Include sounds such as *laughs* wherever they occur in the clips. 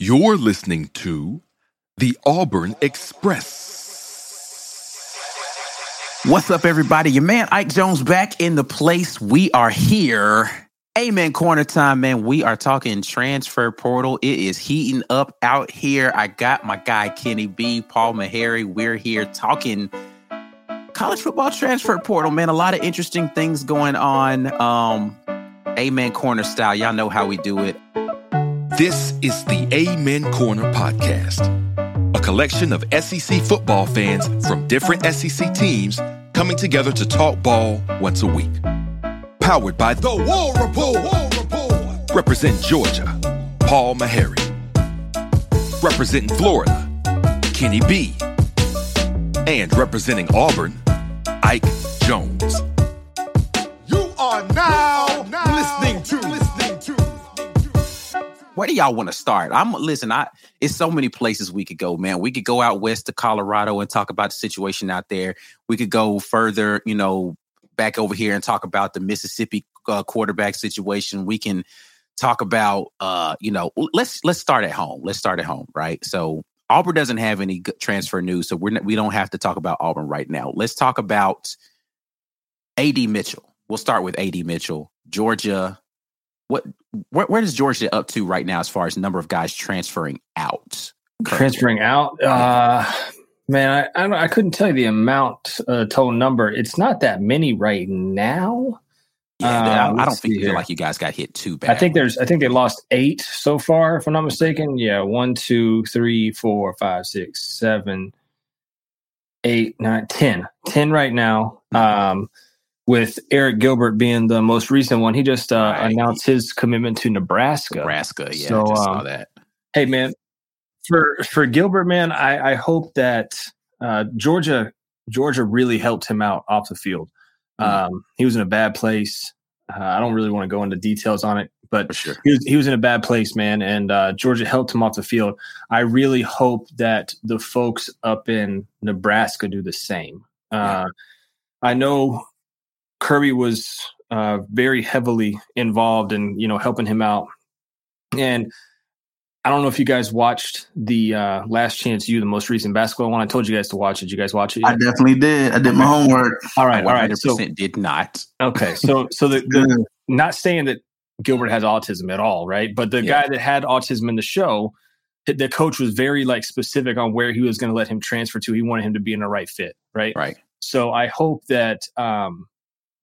You're listening to the Auburn Express. What's up, everybody? Your man Ike Jones back in the place. We are here. Amen. Corner time, man. We are talking transfer portal. It is heating up out here. I got my guy Kenny B, Paul Meharry. We're here talking college football transfer portal, man. A lot of interesting things going on. Um, Amen Corner style. Y'all know how we do it. This is the Amen Corner podcast, a collection of SEC football fans from different SEC teams coming together to talk ball once a week. Powered by The War Rapport. Represent Georgia, Paul Meharry. Representing Florida, Kenny B. And representing Auburn, Ike Jones. You are now, Where do y'all want to start? I'm listen. I it's so many places we could go, man. We could go out west to Colorado and talk about the situation out there. We could go further, you know, back over here and talk about the Mississippi uh, quarterback situation. We can talk about, uh, you know, let's let's start at home. Let's start at home, right? So Auburn doesn't have any transfer news, so we're not, we don't have to talk about Auburn right now. Let's talk about AD Mitchell. We'll start with AD Mitchell, Georgia. What where, where does Georgia up to right now as far as number of guys transferring out? Transferring out, uh, man, I, I I couldn't tell you the amount uh, total number. It's not that many right now. Yeah, Uh, I, I don't think you feel like you guys got hit too bad. I think there's I think they lost eight so far, if I'm not mistaken. Yeah, one, two, three, four, five, six, seven, eight, nine, ten. Ten right now. Um, with Arik Gilbert being the most recent one, he just uh, Right. announced his commitment to Nebraska. Nebraska. Yeah, So, I just saw um, that. Hey man, for for Gilbert, man, I, I hope that uh, Georgia Georgia really helped him out off the field. Mm-hmm. Um, he was in a bad place. Uh, I don't really want to go into details on it, but sure. he was he was in a bad place, man, and uh, Georgia helped him off the field. I really hope that the folks up in Nebraska do the same. Uh, I know Kirby was uh, very heavily involved in you know helping him out, and I don't know if you guys watched the uh, Last Chance U, the most recent basketball one. I told you guys to watch it. Did you guys watch it? I definitely did. I did my homework. All right, all right. So did not. okay, so *laughs* so the, the not saying that Gilbert has autism at all, right? But the Yeah. guy that had autism in the show, the coach was very like specific on where he was going to let him transfer to. He wanted him to be in the right fit, right? Right. So I hope that um,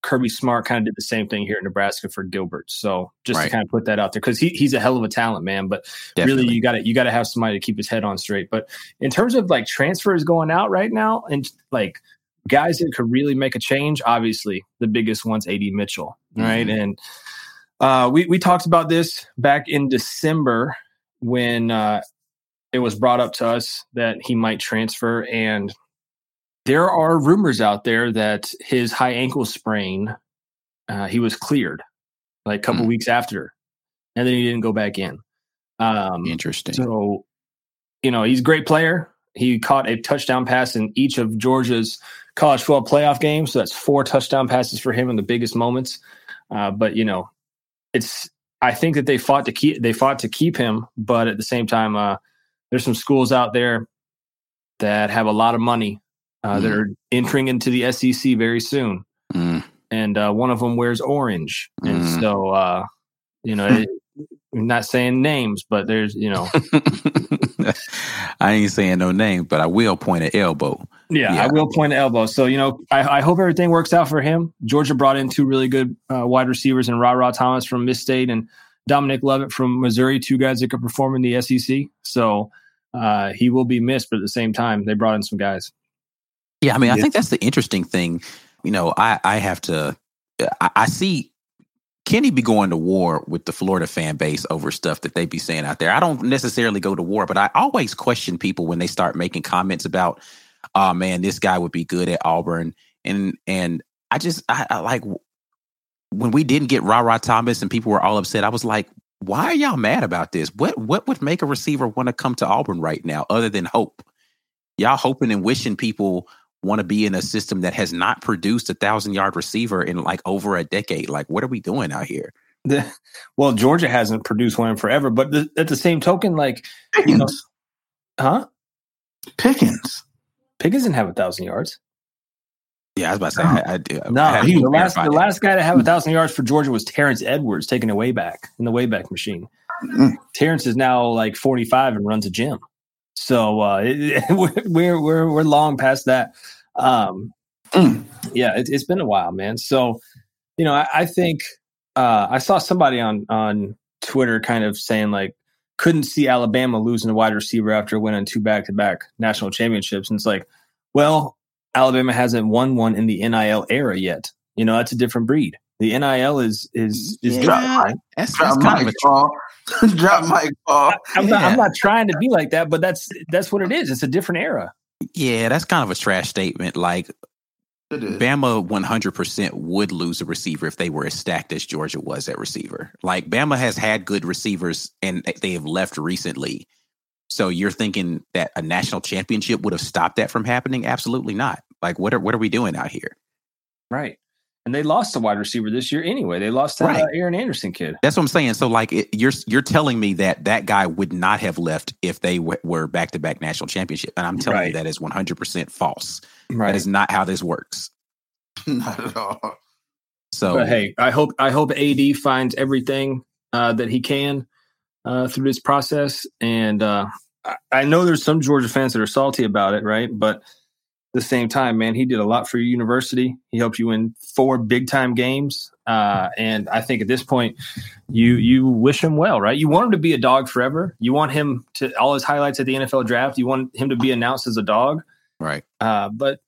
Kirby Smart kind of did the same thing here in Nebraska for Gilbert. So just Right. to kind of put that out there because he, he's a hell of a talent, man. But Definitely. really, you got to you got to have somebody to keep his head on straight. But in terms of like transfers going out right now and like guys that could really make a change, obviously the biggest one's AD Mitchell, right? And uh, we we talked about this back in December when uh, it was brought up to us that he might transfer and there are rumors out there that his high ankle sprain uh, he was cleared like a couple Hmm. weeks after and then he didn't go back in um, Interesting. so you know he's a great player he caught a touchdown pass in each of georgia's college football playoff games so that's four touchdown passes for him in the biggest moments uh, but you know it's i think that they fought to keep they fought to keep him but at the same time uh, there's some schools out there that have a lot of money uh, that Mhm. are entering into the SEC very soon, Mm. and uh, one of them wears orange, and Mm. so uh, you know, it, I'm not saying names, but there's you know, *laughs* I ain't saying no name, but I will point at elbow. yeah, Yeah. I will point to elbow. So you know, I, I hope everything works out for him. Georgia brought in two really good uh, wide receivers, and RaRa Thomas from Miss State and Dominic Lovett from Missouri, two guys that could perform in the SEC. So uh, he will be missed, but at the same time, they brought in some guys. Yeah, I mean, I Yeah. think that's the interesting thing. You know, I I have to. I, I see Kenny be going to war with the Florida fan base over stuff that they be saying out there. I don't necessarily go to war, but I always question people when they start making comments about, "Oh man, this guy would be good at Auburn," and and I just I, I like when we didn't get RaRa Thomas and people were all upset. I was like, why are y'all mad about this? What what would make a receiver want to come to Auburn right now, other than hope? Y'all hoping and wishing people want to be in a system that has not produced a thousand yard receiver in like over a decade. Like, what are we doing out here? the, well, Georgia hasn't produced one in forever, but the, at the same token, like, you know, huh? Pickens. Pickens didn't have a thousand yards. Yeah, I was about to say. I, I, I No, had to the last the last guy to have a thousand yards for Georgia was Terrence Edwards, taking a way back in the Wayback Machine. Mm. Terrence is now like forty five and runs a gym, so uh, it, *laughs* we're we're we're long past that. Um, Mm. yeah, it, it's been a while, man. So you know, I, I think uh, I saw somebody on on Twitter kind of saying like couldn't see Alabama losing a wide receiver after winning two back to back national championships, and it's like, well, Alabama hasn't won one in the NIL era yet. You know, that's a different breed. The NIL is is is Yeah. different, right? That's, Drop that's kind of Mike a Paul. *laughs* Drop Mike Paul. I'm not, I'm not trying to be like that, but that's that's what it is. It's a different era. Yeah, that's kind of a trash statement. Like Bama 100% would lose a receiver if they were as stacked as Georgia was at receiver. Like Bama has had good receivers and they have left recently. So you're thinking that a national championship would have stopped that from happening? Absolutely not. Like what are what are we doing out here? Right. And they lost a wide receiver this year anyway. They lost that Right. uh, Aaron Anderson kid. That's what I'm saying. So like it, you're you're telling me that that guy would not have left if they w- were back to back national championship, and I'm telling Right. you that is 100 percent false. Right. That is not how this works. *laughs* Not at all. So but hey, I hope I hope AD finds everything uh, that he can uh, through this process. And uh, I, I know there's some Georgia fans that are salty about it, right? But at the same time, man, he did a lot for your university. He helped you win four big time games. Uh, and I think at this point, you you wish him well, right? You want him to be a dog forever. You want him to all his highlights at the NFL draft. You want him to be announced as a dog. right. Uh, but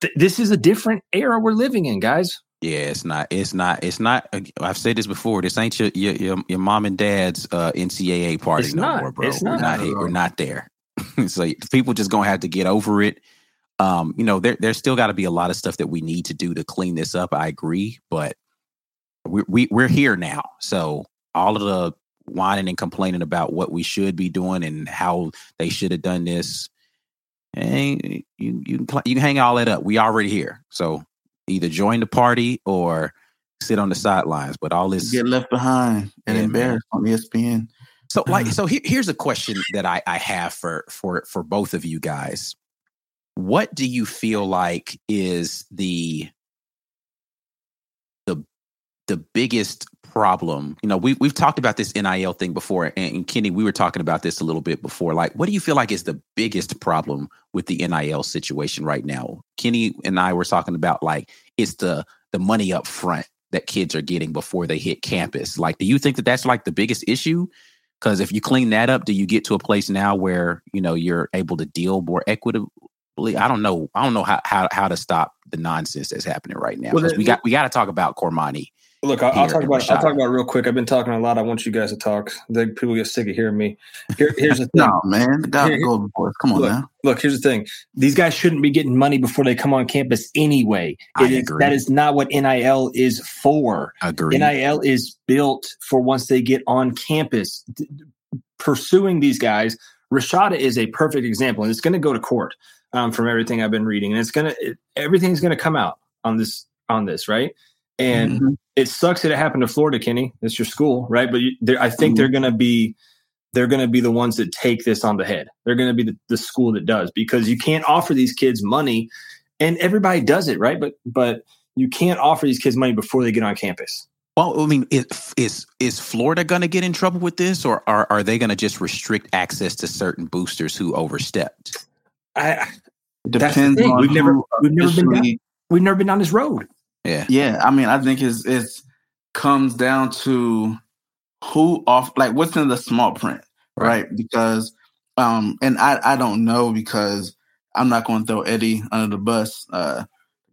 th- this is a different era we're living in, guys. Yeah, it's not. It's not. It's not. I've said this before. This ain't your your your, your mom and dad's uh, NCAA party It's no not. more, bro. It's We're not. not. here. We're not there. *laughs* so people just gonna have to get over it. Um, you know, there there's still got to be a lot of stuff that we need to do to clean this up. I agree, but we we we're here now. So all of the whining and complaining about what we should be doing and how they should have done this. Hey, you you can you can hang all that up. We already here. So either join the party or sit on the sidelines. But all this Get left behind and Yeah, man. embarrassed on E ESPN. so like *sighs* so here, here's a question that I, I have for for for both of you guys. What do you feel like is the the the biggest problem? You know, we we've talked about this NIL thing before, and, and Kenny, we were talking about this a little bit before. Like, what do you feel like is the biggest problem with the NIL situation right now? Kenny and I were talking about like it's the the money up front that kids are getting before they hit campus. Like, do you think that that's like the biggest issue? Because if you clean that up, do you get to a place now where you know you're able to deal more equitably? I don't know. I don't know how how, how to stop the nonsense that's happening right now. Well, we got we got to talk about Cormani. Look, I'll, I'll talk about. I'll talk about it real quick. I've been talking a lot. I want you guys to talk. The people get sick of hearing me. Here, here's the *laughs* thing. No, man. The Here- Golden Boys. Come on Look, now. Look, here's the thing. These guys shouldn't be getting money before they come on campus anyway. I is- agree. that is not what NIL is for. Agree. NIL is built for once they get on campus. Pursuing these guys, Rashada is a perfect example, and it's going to go to court um, from everything I've been reading, and it's going to everything's going to come out on this on this, right? And Mhm. it sucks that it happened to Florida, Kenny. It's your school, right? But you, they're- I think they're going to be they're going to be the ones that take this on the head. They're going to be the, the school that does because you can't offer these kids money, and everybody does it, right? But but you can't offer these kids money before they get on campus. Well, I mean, is is, is Florida going to get in trouble with this, or are, are they going to just restrict access to certain boosters who overstepped? I It depends on We've never- who we've never been down- we've never been down this road. Yeah, Yeah, I mean, I think it's it's comes down to who off like what's in the small print, right? Because um, and I I don't know because I'm not going to throw Eddie under the bus, uh,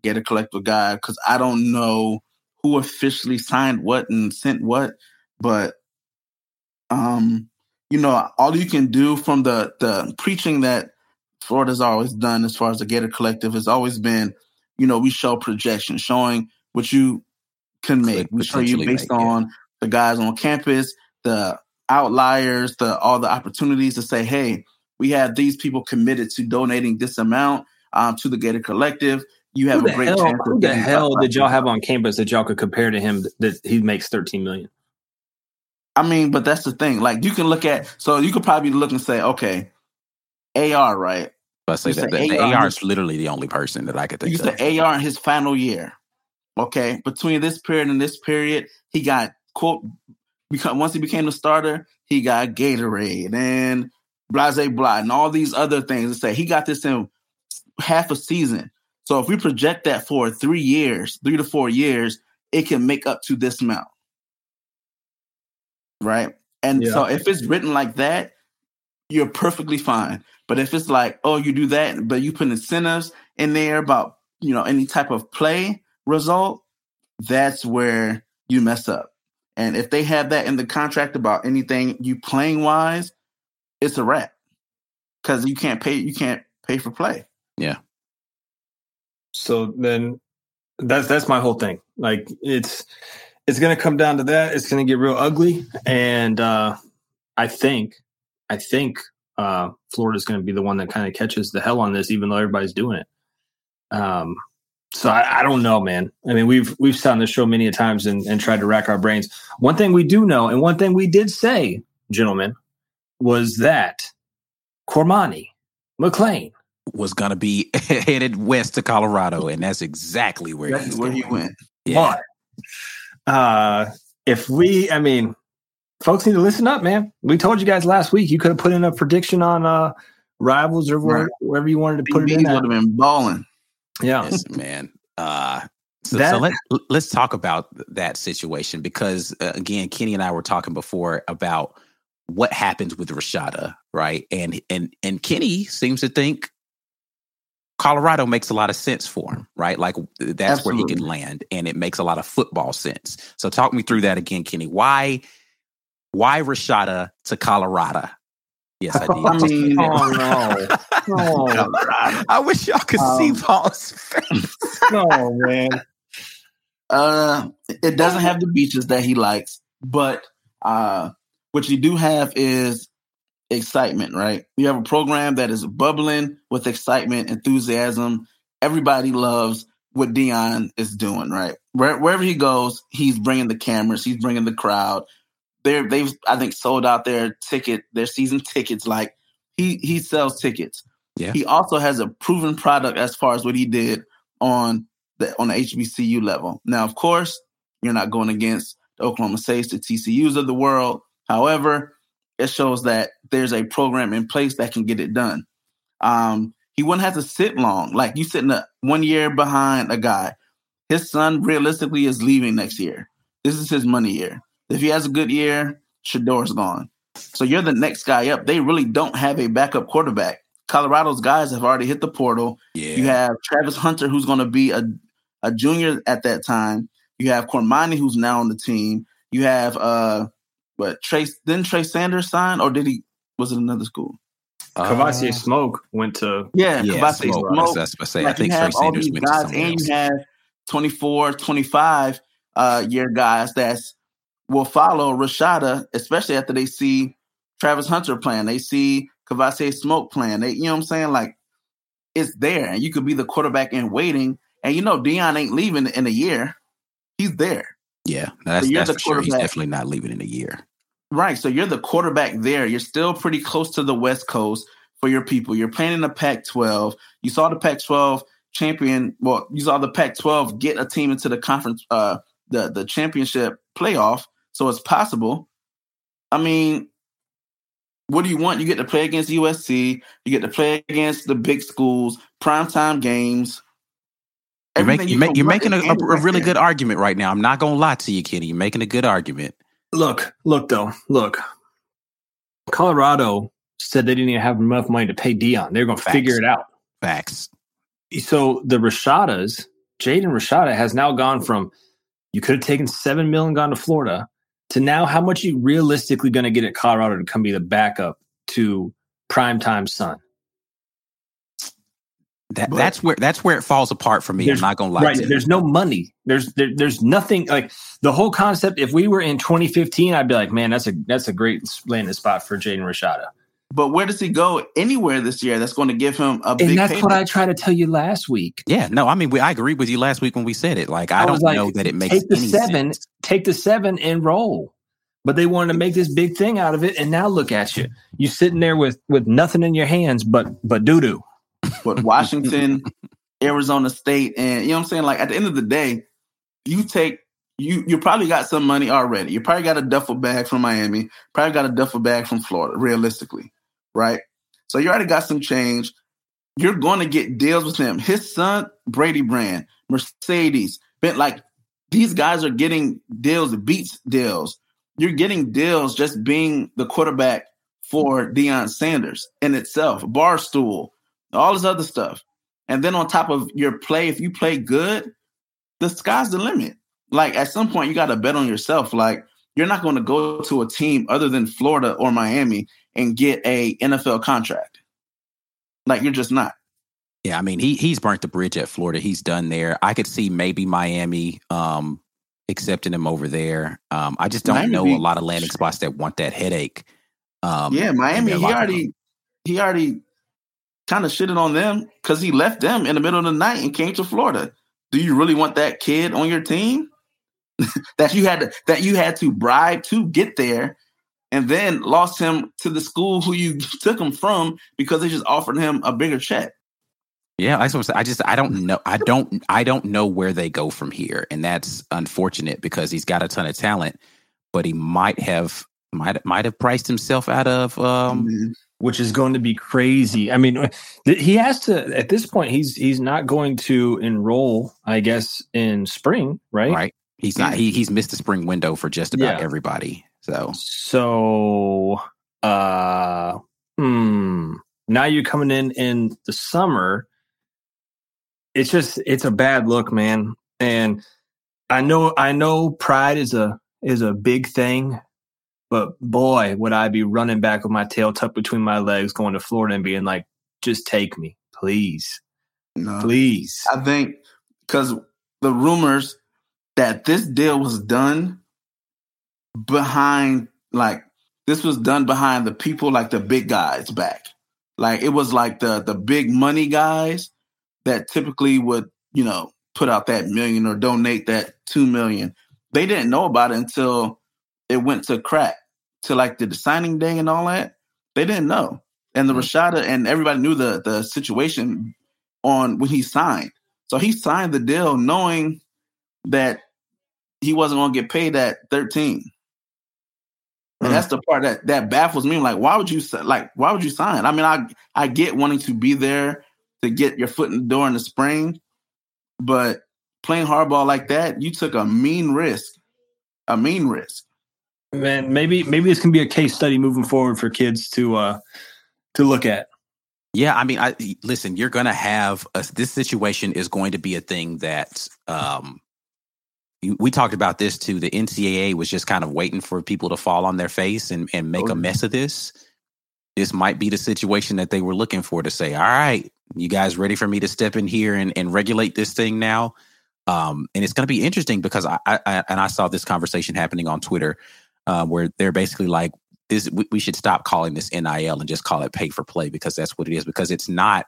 get a collective guy because I don't know who officially signed what and sent what, but um, you know, all you can do from the the preaching that Florida's always done as far as the Gator Collective has always been, you know, we show projection, showing what you can make. We show you based make, yeah. on the guys on campus, the outliers, the all the opportunities to say, hey, we have these people committed to donating this amount um, to the Gator Collective. You have a great hell, chance. who the hell did y'all have on campus that y'all could compare to him that he makes 13 million? I mean, but that's the thing. Like you can look at, so you could probably look and say, okay, AR, right? But say that the, the AR is literally the only person that I could think of. said AR in his final year. Okay, between this period and this period, he got quote. Become, once he became the starter, he got Gatorade and blase blah and all these other things. To say he got this in half a season. So if we project that for three years, three to four years, it can make up to this amount, right? And Yeah. so if it's written like that, you're perfectly fine. But if it's like, oh, you do that, but you put incentives in there about you know any type of play result, that's where you mess up. And if they have that in the contract about anything you playing wise, it's a wrap because you can't pay you can't pay for play. Yeah. So then that's that's my whole thing. Like it's it's gonna come down to that. It's gonna get real ugly. And uh I think I think uh Florida's gonna be the one that kind of catches the hell on this, even though everybody's doing it. Um so I, I don't know, man. I mean, we've we've sat on the show many a times and, and tried to rack our brains. One thing we do know, and one thing we did say, gentlemen, was that Cormani, McClain, was gonna be *laughs* headed west to Colorado, and that's exactly where That's he's where he went. Yeah. But uh, if we, I mean, folks need to listen up, man. We told you guys last week you could have put in a prediction on uh, rivals or where, Right. wherever you wanted to put it BBs in. would have been balling. Yeah, Listen, man. Uh, so, That- so let let's talk about that situation because uh, again, Kenny and I were talking before about what happens with Rashada, right? And and and Kenny seems to think Colorado makes a lot of sense for him, right? Like that's where he can land, and it makes a lot of football sense. So talk me through that again, Kenny. Why why Rashada to Colorado? Yes, I did. I mean, oh no, no, I wish y'all could see Um, Paul's face. *laughs* *laughs* no, man. Uh, it doesn't have the beaches that he likes, but uh, what you do have is excitement, right? You have a program that is bubbling with excitement, enthusiasm. Everybody loves what Deion is doing, right? Where, wherever he goes, he's bringing the cameras, he's bringing the crowd. They're, they've, I think, sold out their ticket, their season tickets. Like he he sells tickets. Yeah. He also has a proven product as far as what he did on the on the HBCU level. Now, of course, you're not going against the Oklahoma States, the TCUs of the world. However, it shows that there's a program in place that can get it done. Um, he wouldn't have to sit long. Like you sitting a, one year behind a guy. His son realistically is leaving next year. This is his money year. If he has a good year, Shedeur's gone. So you're the next guy up. They really don't have a backup quarterback. Colorado's guys have already hit the portal. Yeah. You have Travis Hunter, who's going to be a, a junior at that time. You have Cormani, who's now on the team. You have uh, what Trace? Didn't Trey Sanders sign, or did he? Was it another school? Kavosiey Uh, Smoke went to Yeah, yeah, Kavosiey Smoke. Smoke. That's what I say. I think you Trey have all Sanders these went guys, somewhere and else. you have 24, 25 uh, year guys that's will follow Rashada, especially after they see Travis Hunter playing. They see Kavosiey Smoke playing. They, you know what I'm saying? Like it's there, and you could be the quarterback in waiting. And you know, Deion ain't leaving in a year. He's there. Yeah, that's, you're that's the sure. He's definitely not leaving in a year. Right. So you're the quarterback there. You're still pretty close to the West Coast for your people. You're playing in the Pac 12. You saw the Pac 12 champion. Well, you saw the Pac 12 get a team into the conference, uh, the, the championship playoff. So it's possible. I mean, what do you want? You get to play against USC. You get to play against the big schools, primetime games. You're, make, you you make, you're making a, a, a really there. good argument right now. I'm not gonna lie to you, Kenny. You're making a good argument. look, look though, look. Colorado said they didn't even have enough money to pay Deion. They're going to figure it out. Facts. So the Rashadas, Jaden Rashada has now gone from you could have taken seven million and gone to Florida to now how much you realistically going to get at Colorado to come be the backup to primetime Son. That, But- that's where that's where it falls apart for me. I'm not gonna lie right. to. There's no money. There's there, there's nothing like the whole concept. If we were in 2015, I'd be like, man, that's a that's a great landing spot for Jaden Rashada. But where does he go anywhere this year that's going to give him a big And that's payday? what I tried to tell you last week. Yeah, no, I mean, we, I agreed with you last week when we said it. Like, I, I don't like, know that it makes take the any seven, sense. Take the seven and roll. but they wanted to make this big thing out of it. And now look at you. You sitting there with with nothing in your hands but but doo doo. But Washington, *laughs* Arizona State, and you know what I'm saying? Like at the end of the day, you take you you probably got some money already. You probably got a duffel bag from Miami, probably got a duffel bag from Florida, realistically, right? So you already got some change. You're going to get deals with him. His son, Brady Brand, Mercedes, been like these guys are getting deals, beats deals. You're getting deals just being the quarterback for Deion Sanders in itself, Barstool, all this other stuff. And then on top of your play, if you play good, the sky's the limit. Like at some point, you got to bet on yourself. Like you're not going to go to a team other than Florida or Miami and get a NFL contract. Like you're just not. Yeah, I mean he he's burnt the bridge at Florida. He's done there. I could see maybe Miami um, accepting him over there. Um, I just don't Miami know be- a lot of landing spots that want that headache. Um, yeah, Miami. He already room. he already kind of shitted on them because he left them in the middle of the night and came to Florida. Do you really want that kid on your team *laughs* that you had to that you had to bribe to get there, and then lost him to the school who you *laughs* took him from because they just offered him a bigger check? Yeah, I just I just I don't know I don't I don't know where they go from here, and that's unfortunate because he's got a ton of talent, but he might have might might have priced himself out of um Mhm. which is going to be crazy. I mean, he has to at this point. He's he's not going to enroll, I guess, in spring, right? right. He's not he he's missed the spring window for just about Yeah. everybody. So So, uh, hmm. Now you're coming in in the summer. It's just it's a bad look, man. And I know I know pride is a is a big thing, but boy, would I be running back with my tail tucked between my legs, going to Florida and being like, "Just take me, please, No. please." I think because the rumors that this deal was done behind, like this was done behind the people, like the big guys back. Like it was like the the big money guys that typically would, you know, put out that million or donate that two million. They didn't know about it until it went to crack to like the signing day and all that. They didn't know. And the Rashada and everybody knew the the situation on when he signed. So he signed the deal knowing that he wasn't going to get paid at 13. And Hmm. that's the part that that baffles me. Like, why would you like? Why would you sign? I mean, I I get wanting to be there to get your foot in the door in the spring, but playing hardball like that, you took a mean risk, a mean risk. Man, maybe maybe this can be a case study moving forward for kids to uh to look at. Yeah, I mean, I listen. You're going to have a, this situation is going to be a thing that um, we talked about this too. The NCAA was just kind of waiting for people to fall on their face and and make Oh, a mess of this. This might be the situation that they were looking for to say, "All right, you guys ready for me to step in here and, and regulate this thing now?" Um, and it's going to be interesting because I, I, and I saw this conversation happening on Twitter uh, where they're basically like, "This we, we should stop calling this NIL and just call it pay for play because that's what it is because it's not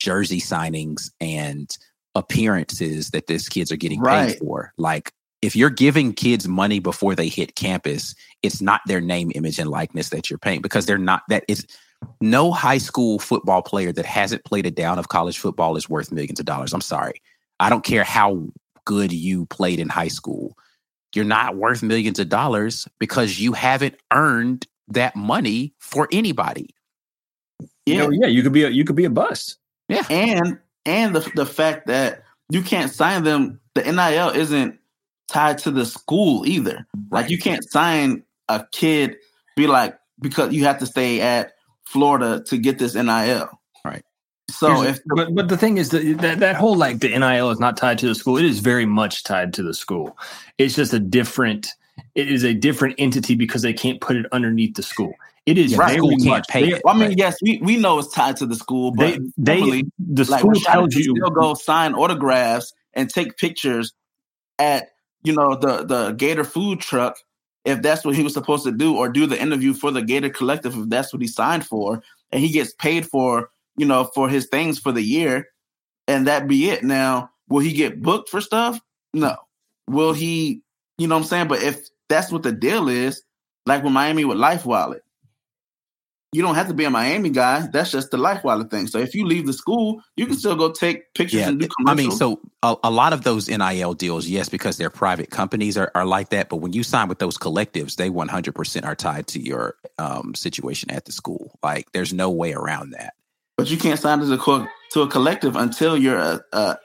jersey signings and appearances that these kids are getting Right. paid for. Like if you're giving kids money before they hit campus, it's not their name, image, and likeness that you're paying because they're not that is no high school football player that hasn't played a down of college football is worth millions of dollars. I'm sorry. I don't care how good you played in high school. You're not worth millions of dollars because you haven't earned that money for anybody. You know, yeah, you could be a you could be a bust. Yeah. And and the the fact that you can't sign them the nil isn't tied to the school either like you can't sign a kid be like because you have to stay at florida to get this nil Right. so Here's- if but but the thing is that, that that whole like the NIL is not tied to the school. It is very much tied to the school. It's just a different. It is a different entity because they can't put it underneath the school. It is Yeah, Right. very school can't much. pay they- it. well, i mean Right. yes we, we know it's tied to the school but They they the like school Rashada tells can you still go sign autographs and take pictures at you know the the Gator food truck if that's what he was supposed to do, or do the interview for the Gator Collective if that's what he signed for, and he gets paid for you know for his things for the year, and that be it. Now, will he get booked for stuff? No. Will he? You know what I'm saying? But if that's what the deal is, like with Miami with LifeWallet. You don't have to be a Miami guy. That's just the Life thing. So if you leave the school, you can still go take pictures Yeah, and do commercials. I mean, so a, a lot of those NIL deals, yes, because they're private companies are, are like that. But when you sign with those collectives, they 100% are tied to your um, situation at the school. Like, there's no way around that. but you can't sign to a co- to a collective until you're a, a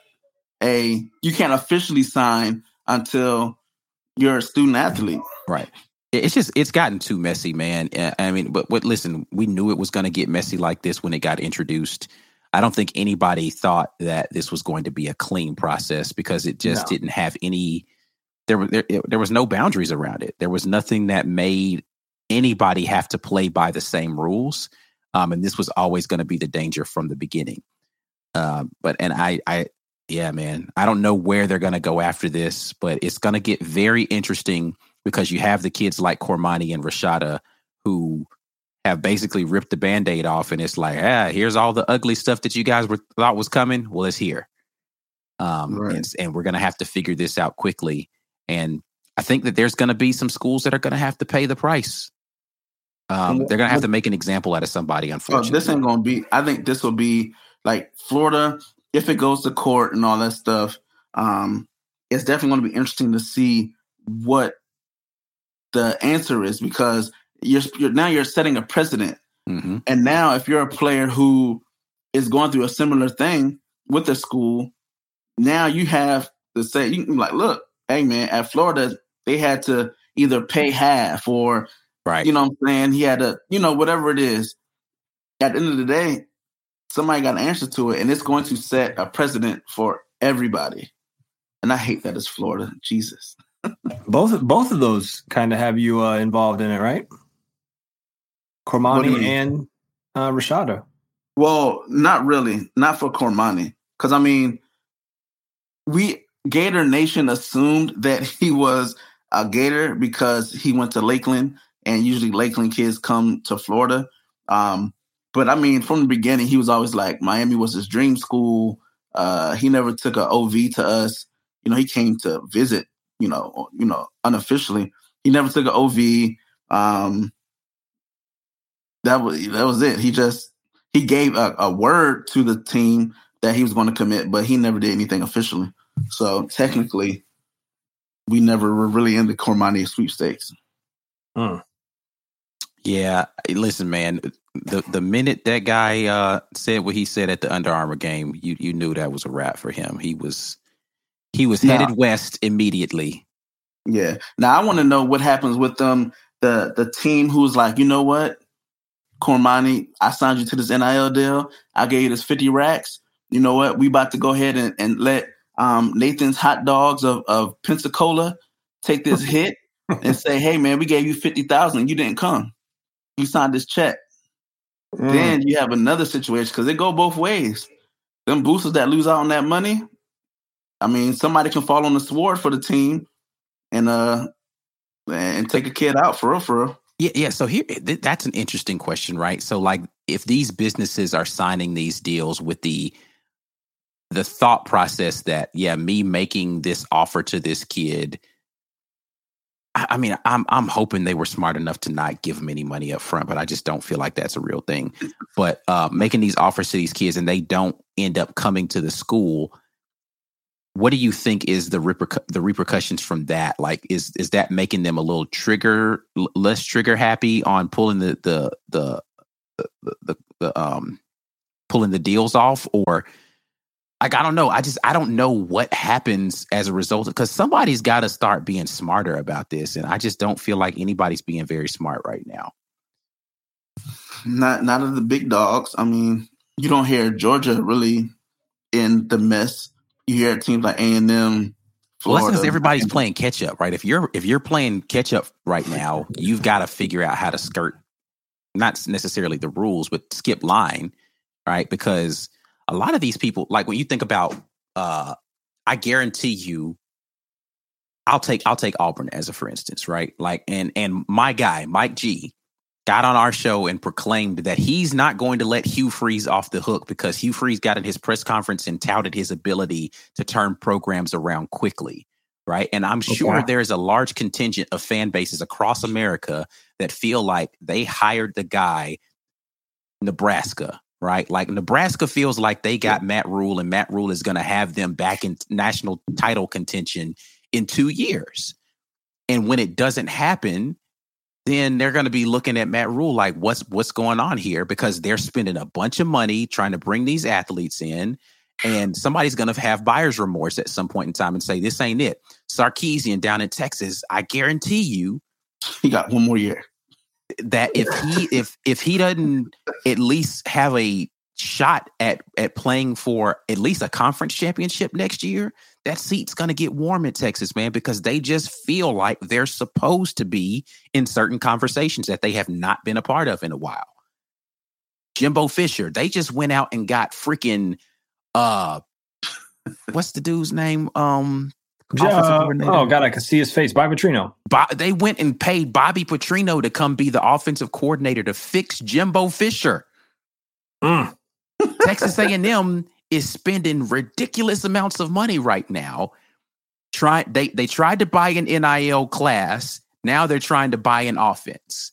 a you can't officially sign until you're a student athlete. Right. It- It's just it's gotten too messy, man. I mean, but but listen, we knew it was going to get messy like this when it got introduced. I don't think anybody thought that this was going to be a clean process because it just No. didn't have any. There were there, there was no boundaries around it. There was nothing that made anybody have to play by the same rules. Um, and this was always going to be the danger from the beginning. Um, but and I I yeah, man, I don't know where they're going to go after this, but it's going to get very interesting because you have the kids like Cormani and Rashada who have basically ripped the band-aid off and it's like, ah, here's all the ugly stuff that you guys were thought was coming. Well, it's here. Um Right. and, and we're gonna have to figure this out quickly. And I think that there's gonna be some schools that are gonna have to pay the price. Um, they're gonna have to make an example out of somebody, Oh, unfortunately. this ain't gonna be. I think this will be like Florida if it goes to court and all that stuff. Um, it's definitely going to be interesting to see what the answer is because you're, you're now you're setting a precedent. Mhm. And now, if you're a player who is going through a similar thing with the school, now you have to say, you can be like, look, hey man, at Florida, they had to either pay half or, Right. you know what I'm saying? He had to, you know, whatever it is. At the end of the day, somebody got an answer to it, and it's going to set a precedent for everybody. And I hate that it's Florida. Jesus. Both both of those kind of have you uh, involved in it, right? Cormani and uh, Rashada. Well, not really. Not for Cormani. Because, I mean, we, Gator Nation assumed that he was a Gator because he went to Lakeland, and usually Lakeland kids come to Florida. Um, but, I mean, from the beginning, he was always like, Miami was his dream school. Uh, he never took a OV to us. You know, he came to visit, you know, you know, unofficially. He never took an OV. Um, that was that was it. He just he gave a, a word to the team that he was going to commit, but he never did anything officially. So technically, we never were really in the Cormani sweepstakes. Yeah, listen, man. The the minute that guy uh, said what he said at the Under Armour game, you you knew that was a wrap for him. He was he was Now- headed west immediately. Yeah. Now I want to know what happens with them. The the team who's like, you know what, Cormani, I signed you to this NIL deal. I gave you this fifty racks. You know what? We about to go ahead and, and let um, Nathan's hot dogs of, of Pensacola take this *laughs* hit and say, hey man, we gave you fifty thousand. You didn't come. You signed this check. Mm. Then you have another situation because they go both ways. Them boosters that lose out on that money, I mean, somebody can fall on the sword for the team and uh and take a kid out for real, for real. Yeah, yeah. So here, th- that's an interesting question, right? So, like, if these businesses are signing these deals with the the thought process that, yeah, me making this offer to this kid, I, I mean, I'm I'm hoping they were smart enough to not give them any money up front, but I just don't feel like that's a real thing. But uh, making these offers to these kids and they don't end up coming to the school. What do you think is the repercu- the repercussions from that? Like, is is that making them a little trigger l- less trigger happy on pulling the the the the, the, the um pulling the deals off, or like I don't know. I just I don't know what happens as a result because somebody's got to start being smarter about this, and I just don't feel like anybody's being very smart right now. Not not of the big dogs. I mean, you don't hear Georgia really in the mess. You hear teams like A and M, Well, that's everybody's playing catch up, right? If you're if you're playing catch up right now, you've got to figure out how to skirt not necessarily the rules, but skip line, right? Because a lot of these people, like when you think about, uh, I guarantee you, I'll take I'll take Auburn as a for instance, right? Like and and my guy Mike G got on our show and proclaimed that he's not going to let Hugh Freeze off the hook because Hugh Freeze got in his press conference and touted his ability to turn programs around quickly, right? And I'm sure there's a large contingent of fan bases across America that feel like they hired the guy, Nebraska, right? Like Nebraska feels like they got Matt Rhule and Matt Rhule is going to have them back in national title contention in two years. And when it doesn't happen, then they're going to be looking at Matt Rhule like, what's what's going on here? Because they're spending a bunch of money trying to bring these athletes in, and somebody's going to have buyer's remorse at some point in time and say, "This ain't it." Sarkisian down in Texas, I guarantee you, *laughs* he got one more year. That if he if if he doesn't at least have a shot at at playing for at least a conference championship next year, that seat's going to get warm in Texas, man, because they just feel like they're supposed to be in certain conversations that they have not been a part of in a while. Jimbo Fisher, they just went out and got freaking uh what's the dude's name? Um uh, oh God, I can see his face. Bobby Petrino. Bo- they went and paid Bobby Petrino to come be the offensive coordinator to fix Jimbo Fisher. Mm. Texas A&M is spending ridiculous amounts of money right now. Try they they tried to buy an NIL class. Now they're trying to buy an offense.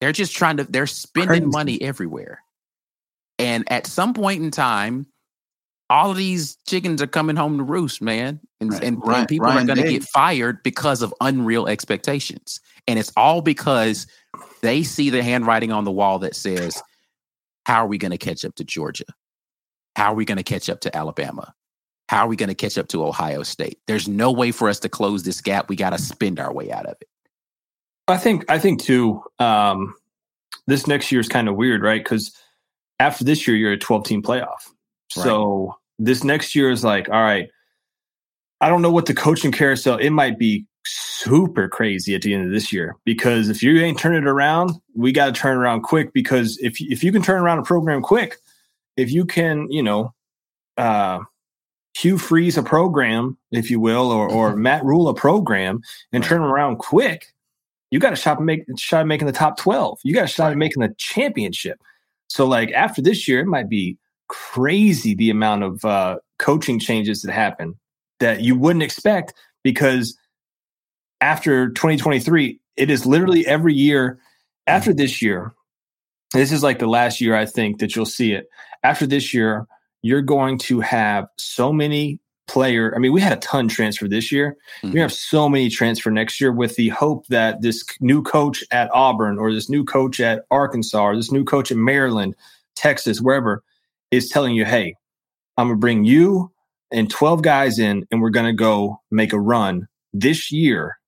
They're just trying to they're spending Crazy. money everywhere. And at some point in time, all of these chickens are coming home to roost, man. And, right. and, Ryan, and people Ryan are going to get fired because of unreal expectations. And it's all because they see the handwriting on the wall that says, How are we going to catch up to Georgia? How are we going to catch up to Alabama? How are we going to catch up to Ohio State? There's no way for us to close this gap. We got to spend our way out of it. I think I think too. Um, this next year is kind of weird, right? Because after this year, you're a 12 team playoff. Right. So this next year is like, all right. I don't know what the coaching carousel. It might be super crazy at the end of this year because if you ain't turning it around, we got to turn around quick. Because if if you can turn around a program quick, if you can, you know, uh, Hugh Freeze a program, if you will, or or. *laughs* Matt Rhule a program, and turn around quick, you got a shot make shot at making the top twelve. You got a shot at making the championship. So like after this year, it might be crazy the amount of uh, coaching changes that happen that you wouldn't expect because after 2023, it is literally every year after mm-hmm. this year. This is like the last year I think that you'll see it after this year, you're going to have so many player. I mean, we had a ton transfer this year. Mm-hmm. We have so many transfer next year with the hope that this new coach at Auburn or this new coach at Arkansas or this new coach in Maryland, Texas, wherever is telling you, hey, I'm going to bring you and 12 guys in and we're going to go make a run this year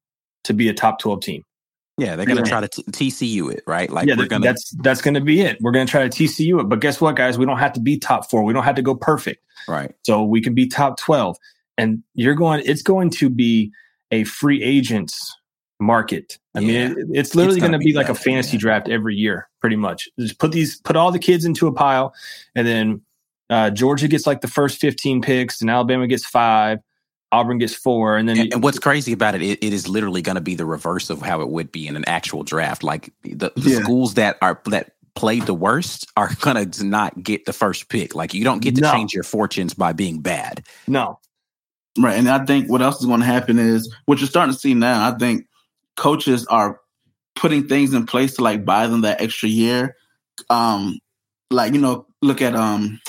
to be a top 12 team. Yeah, they're going to try to t- TCU it, right? Like yeah, we're going to that's that's going to be it. We're going to try to TCU it. But guess what, guys? We don't have to be top four. We don't have to go perfect. Right. So we can be top twelve, and you're going. It's going to be a free agents market. I yeah. mean, it, it's literally going to be, be like a fantasy yeah. draft every year, pretty much. Just put these, put all the kids into a pile, and then uh, Georgia gets like the first fifteen picks, and Alabama gets five, Auburn gets four, and then and, and what's crazy about it, it, it is literally going to be the reverse of how it would be in an actual draft. Like the, the yeah. schools that are that played the worst are *laughs* going to not get the first pick. Like you don't get to no. change your fortunes by being bad. No, right. And I think what else is going to happen is what you're starting to see now. I think coaches are putting things in place to like buy them that extra year. Um, like you know, look at um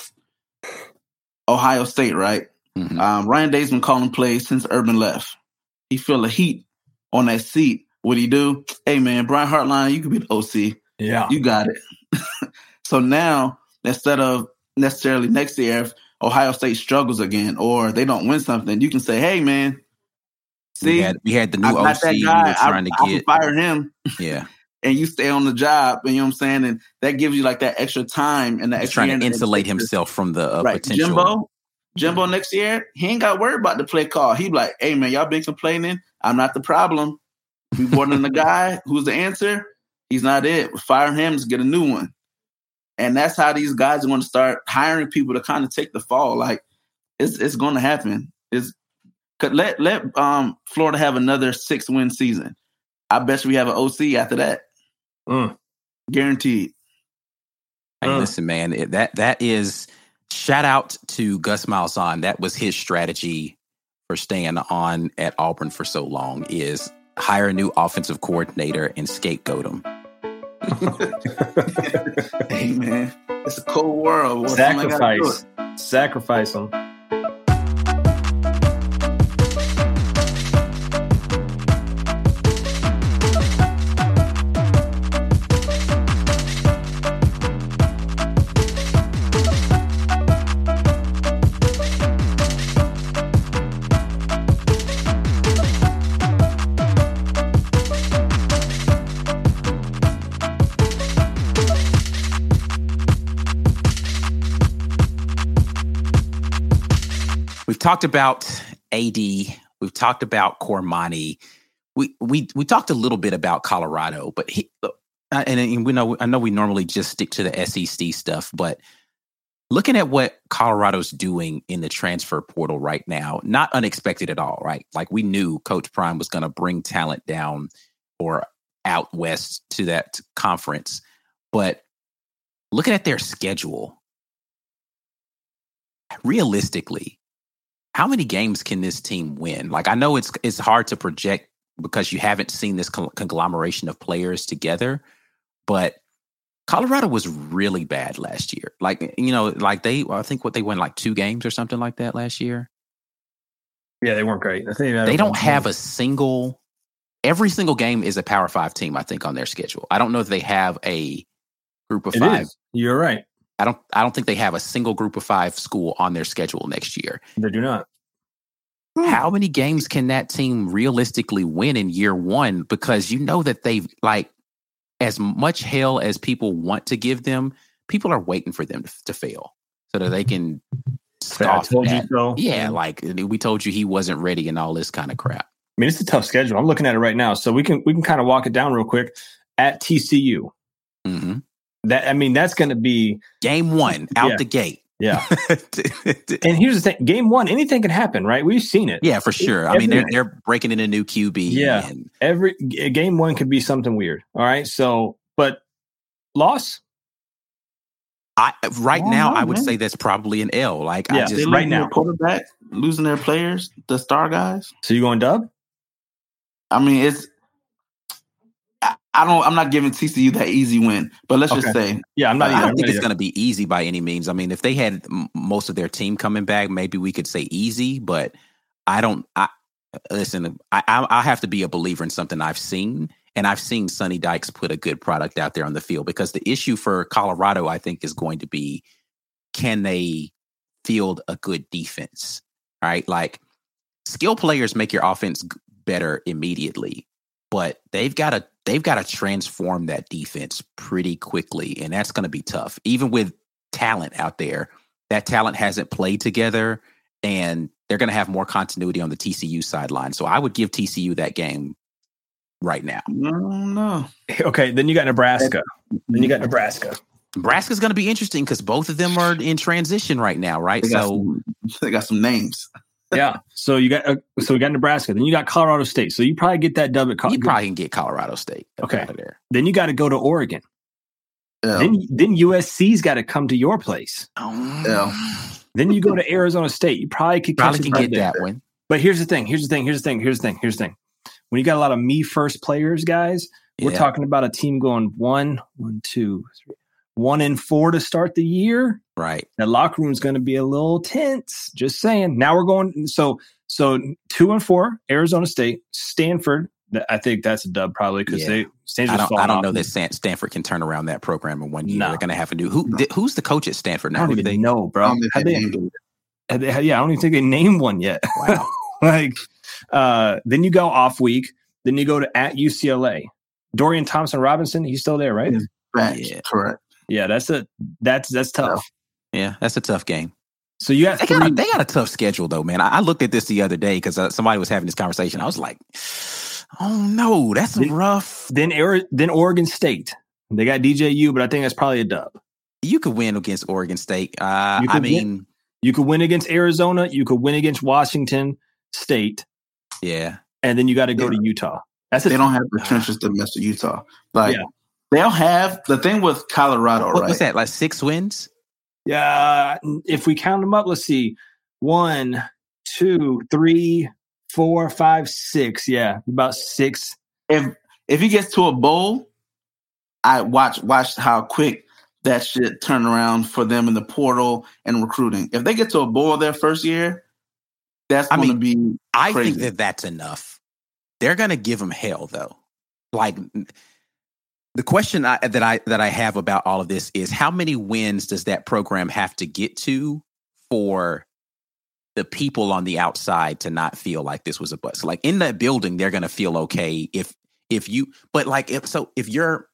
Ohio State, right? Mm-hmm. Um, Ryan Day's been calling plays since Urban left. He feel the heat on that seat. What he do? Hey man, Brian Hartline, you could be the OC. Yeah, you got it. *laughs* so now instead of necessarily next year, if Ohio State struggles again or they don't win something, you can say, "Hey man, see, we had, we had the new I OC that guy. trying I, to get fire him." Yeah. *laughs* and you stay on the job, and you know what I'm saying, and that gives you like that extra time and that He's trying to insulate himself from the uh, right. potential. Jimbo, Jimbo next year, he ain't got worried about the play call. He be like, hey man, y'all been complaining. I'm not the problem. We brought in the *laughs* guy who's the answer. He's not it. Fire him to get a new one. And that's how these guys are going to start hiring people to kind of take the fall. Like it's it's going to happen. It's let let um Florida have another six win season. I bet we have an OC after that. Mm. Guaranteed. Hey, mm. listen, man, it, that that is shout out to Gus Malzahn. That was his strategy for staying on at Auburn for so long is hire a new offensive coordinator and scapegoat him. *laughs* hey man, it's a cold world. Well, somebody gotta do Sacrifice. Sacrifice them. Talked about AD. We've talked about Cormani. We we we talked a little bit about Colorado, but he and, and we know I know we normally just stick to the SEC stuff, but looking at what Colorado's doing in the transfer portal right now, not unexpected at all, right? Like we knew Coach Prime was going to bring talent down or out west to that conference, but looking at their schedule, realistically, how many games can this team win? Like I know it's it's hard to project because you haven't seen this con- conglomeration of players together, but Colorado was really bad last year. Like eh, you know, like they I think what they won like two games or something like that last year. Yeah, they weren't great. They don't have a single every single game is a Power 5 team I think on their schedule. I don't know if they have a group of It 5. is. You're right. I don't I don't think they have a single group of 5 school on their schedule next year. They do not. How many games can that team realistically win in year one? Because you know that they've like as much hell as people want to give them, people are waiting for them to, to fail so that they can I scoff told you at. so. Yeah, like we told you he wasn't ready and all this kind of crap. I mean, it's a tough schedule. I'm looking at it right now, so we can we can kind of walk it down real quick. At TCU, hmm that I mean, that's going to be Game one out Yeah. the gate. yeah. *laughs* and here's the thing: game one, anything can happen, right? We've seen it. yeah, for sure. I mean, they're they're breaking in a new QB. Yeah. and Every eh, game one could be something weird. All right, so but loss, I right Oh, now no, I would man. say that's probably an L. Like Yeah. I just right now. quarterback, losing their players, the star guys. so you going dub? I mean, it's. I, don't. I'm not giving TCU that easy win, but let's just say Yeah, I'm not I don't think it's going to be easy by any means. I mean, if they had most of their team coming back, maybe we could say easy. But I don't. I listen. I I, I have to be a believer in something I've seen, and I've seen Sonny Dykes put a good product out there on the field. Because the issue for Colorado, I think, is going to be can they field a good defense? Right, like skill players make your offense better immediately, but they've got to they've got to transform that defense pretty quickly, and that's going to be tough. Even with talent out there, that talent hasn't played together, and they're going to have more continuity on the TCU sideline. So I would give TCU that game right now. no, no. Okay, then you got Nebraska. Then you got Nebraska. Nebraska's going to be interesting because both of them are in transition right now, right? They So some, they got some names. Yeah. So you got uh, so we got Nebraska. Then you got Colorado State. So you probably get that dub at Col- you probably can get Colorado State Okay. out of there. Then you got to go to Oregon. Yeah. Then then USC's got to come to your place. Yeah. Then you go to Arizona State. You probably could Probably a can get there. that one. But here's the thing. Here's the thing. Here's the thing. Here's the thing. Here's the thing. When you got a lot of me first players, guys, we're Yeah. talking about a team going one, one, two, three, one in four to start the year. right. The locker room's going to be a little tense. Just saying. Now we're going. So so two and four, Arizona State, Stanford. I think that's a dub probably because Yeah. they I don't. I don't off. know that Stanford can turn around that program in one year. No. They're going to have to do. Who? th- who's the coach at Stanford I now? don't Who even they- know, I bro. don't they they- named it. have they- yeah, I don't even think they named one yet. Wow. *laughs* like, uh, then you go off week. Then you go to at UCLA. Dorian Thompson Robinson, he's still there, right? Yeah. Facts. Yeah. Correct. Yeah, that's a that's that's tough. Yeah, that's a tough game. So you got They got, a, they got a tough schedule though, man. I, I looked at this the other day because uh, somebody was having this conversation. I was like, oh no, that's Did- rough. then Ari- then Oregon State. They got DJU, but I think that's probably a dub. You could win against Oregon State. Uh, I could win. mean, You could win against Arizona. You could win against Washington State, yeah, and then you got to go Yeah. to Utah. That's a They don't have the trenches to mess with Utah. Like Yeah. They'll have the thing with Colorado, what right? was that? Like six wins? Yeah, if we count them up, let's see. One, two, three, four, five, six. Yeah, about six. If if he gets to a bowl, I watch watch how quick that shit turn around for them in the portal and recruiting. If they get to a bowl their first year, that's I going to mean, be. I think that that's enough. They're going to give him hell, though. Like the question I, that I that I have about all of this is how many wins does that program have to get to for the people on the outside to not feel like this was a bust? Like in that building, they're going to feel okay if if you. But like if so, if you're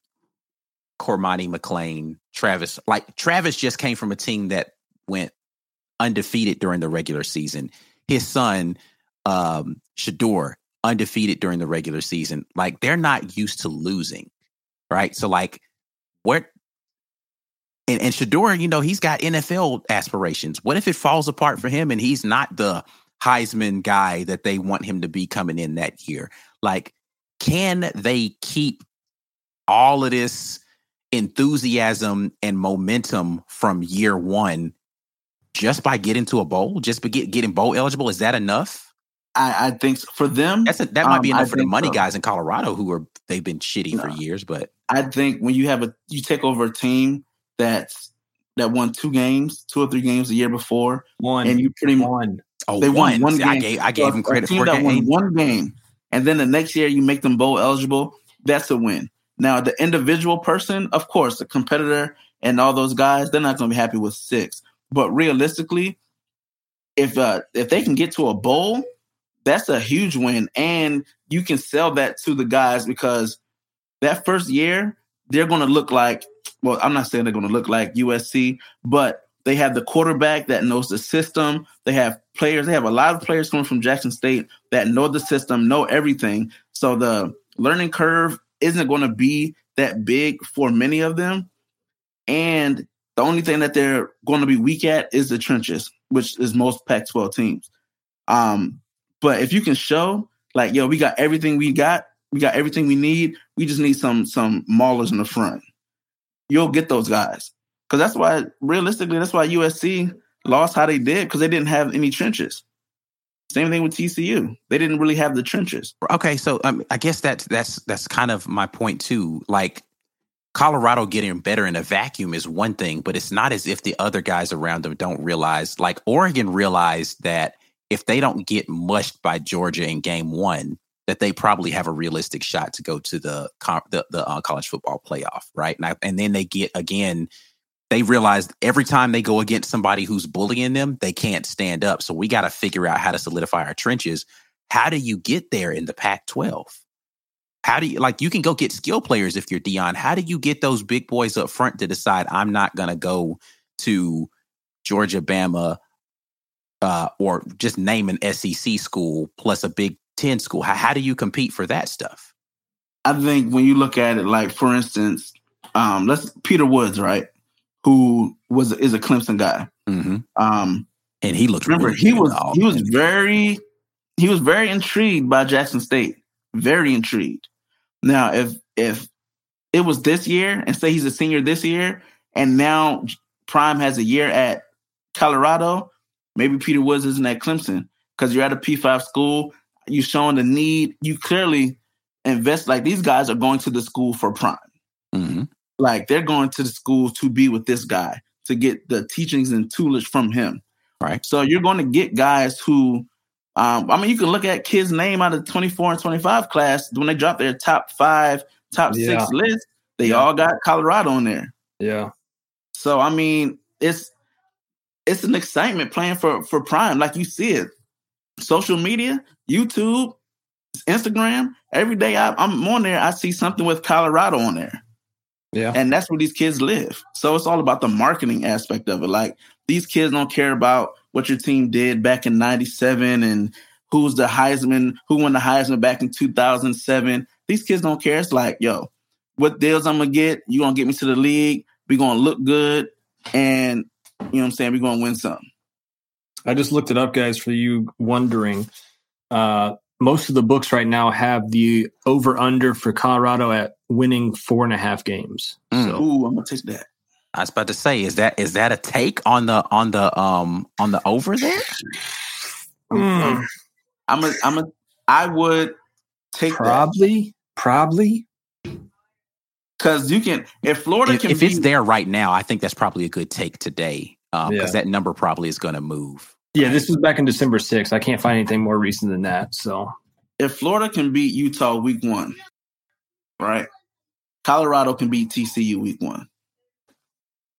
Cormani McClain, Travis, like Travis just came from a team that went undefeated during the regular season. His son, um, Shedeur, undefeated during the regular season. Like they're not used to losing, right? So like what and, and Shedeur, you know, he's got NFL aspirations. What if it falls apart for him and he's not the Heisman guy that they want him to be coming in that year? Like, can they keep all of this enthusiasm and momentum from year one just by getting to a bowl, just by get, getting bowl eligible? Is that enough? I, I think so. for them, That's a, that might be Um, I enough for the money so. guys in Colorado who are they've been shitty for years, but I think when you have a you take over a team that's that won two games, two or three games the year before, One. and you pretty much one. oh, They won one. one See, I game. gave I So gave a- him a credit team for that won one game, and then the next year you make them bowl eligible. That's a win. Now the individual person, of course, the competitor and all those guys, they're not going to be happy with six. But realistically, if uh, if they can get to a bowl, that's a huge win, and you can sell that to the guys because that first year they're going to look like. Well, I'm not saying they're going to look like USC, but they have the quarterback that knows the system. They have players. They have a lot of players coming from Jackson State that know the system, know everything. So the learning curve isn't going to be that big for many of them. And the only thing that they're going to be weak at is the trenches, which is most Pac-12 teams. Um, but if you can show, like, yo, we got everything we got, we got everything we need. We just need some some maulers in the front. You'll get those guys because that's why, realistically, that's why USC lost how they did because they didn't have any trenches. Same thing with TCU; they didn't really have the trenches. Okay, so um, I guess that's that's that's kind of my point too. Like Colorado getting better in a vacuum is one thing, but it's not as if the other guys around them don't realize. Like Oregon realized that if they don't get mushed by Georgia in Game One, that they probably have a realistic shot to go to the the, the uh, college football playoff, right? And, I, and then they get again. They realize every time they go against somebody who's bullying them, they can't stand up. So we got to figure out how to solidify our trenches. How do you get there in the Pac 12? How do you like you can go get skill players if you're Deion? How do you get those big boys up front to decide I'm not gonna go to Georgia, Bama, uh, or just name an SEC school plus a Big Ten school? How, how do you compete for that stuff? I think when you look at it, like for instance, um, let's Peter Woods, right, who was is a Clemson guy. Mm-hmm. Um, And he looked remember, really he was he was very he was very intrigued by Jackson State, very intrigued. Now, if if it was this year, and say he's a senior this year, and now Prime has a year at Colorado, maybe Peter Woods isn't at Clemson because you're at a P5 school. You showing the need. You clearly invest. Like these guys are going to the school for Prime. Mhm. Like they're going to the school to be with this guy to get the teachings and toolage from him. Right. So you're going to get guys who, um, I mean, you can look at kids' name out of 24 and 25 class when they drop their top five, top Yeah. six list. They Yeah. all got Colorado in there. Yeah. So I mean, it's it's an excitement playing for for Prime, like you see it. Social media, YouTube, Instagram. Every day I, I'm on there, I see something with Colorado on there Yeah. and that's where these kids live. So it's all about the marketing aspect of it. Like these kids don't care about what your team did back in '97 and who's the Heisman, who won the Heisman back in 2007. These kids don't care. It's like, yo, what deals I'm gonna get? You gonna get me to the league? We gonna look good, and you know what I'm saying? We gonna win some. I just looked it up, guys, for you wondering. Uh, most of the books right now have the over under for Colorado at winning four and a half games. Mm. So Ooh, I'm gonna take that. I was about to say, is that is that a take on the on the um on the over there? Mm, I'm a, I'm a, I would take that probably, probably. because you can. If Florida If, can if be, it's there right now, I think that's probably a good take today because Yeah. that number probably is going to move. Yeah, this was back in December 6th. I can't find anything more recent than that. So, if Florida can beat Utah week one, right? Colorado can beat TCU week one.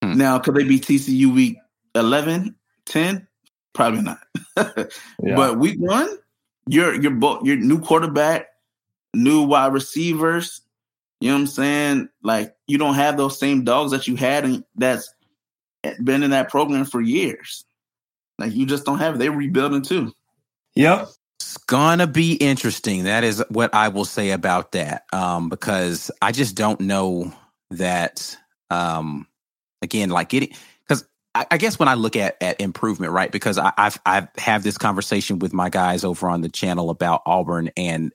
Hmm. Now, could they beat TCU week 11, 10? Probably not. *laughs* yeah. But week one, you're you're both your new quarterback, new wide receivers. You know what I'm saying? Like you don't have those same dogs that you had and that's been in that program for years. Like you just don't have it. They're rebuilding too. yep. It's gonna be interesting. That is what I will say about that. Um, because I just don't know that. Um, again, like getting because I, I guess when I look at at improvement, right? Because I, I've I've have this conversation with my guys over on the channel about Auburn and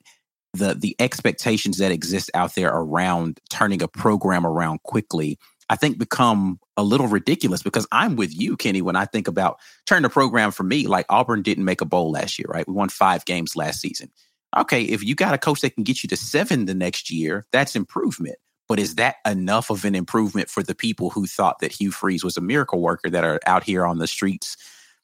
the the expectations that exist out there around turning a program around quickly. I think become a little ridiculous because I'm with you, Kenny, when I think about turn the program for me. Like Auburn didn't make a bowl last year, right? We won five games last season. Okay, if you got a coach that can get you to seven the next year, that's improvement. But is that enough of an improvement for the people who thought that Hugh Freeze was a miracle worker that are out here on the streets,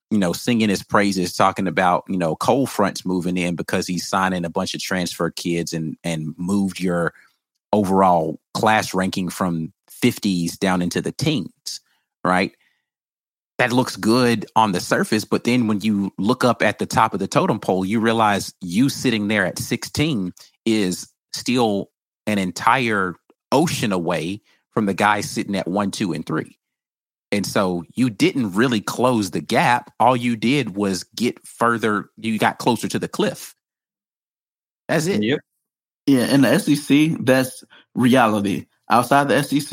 you know, singing his praises, talking about, you know, cold fronts moving in because he's signing a bunch of transfer kids and and moved your overall class ranking from 50s down into the teens, right? That looks good on the surface, but then when you look up at the top of the totem pole, you realize you sitting there at 16 is still an entire ocean away from the guy sitting at one, two, and three. And so you didn't really close the gap. All you did was get further, you got closer to the cliff. That's it. Yep. Yeah, in the SEC, that's reality. Outside the SEC,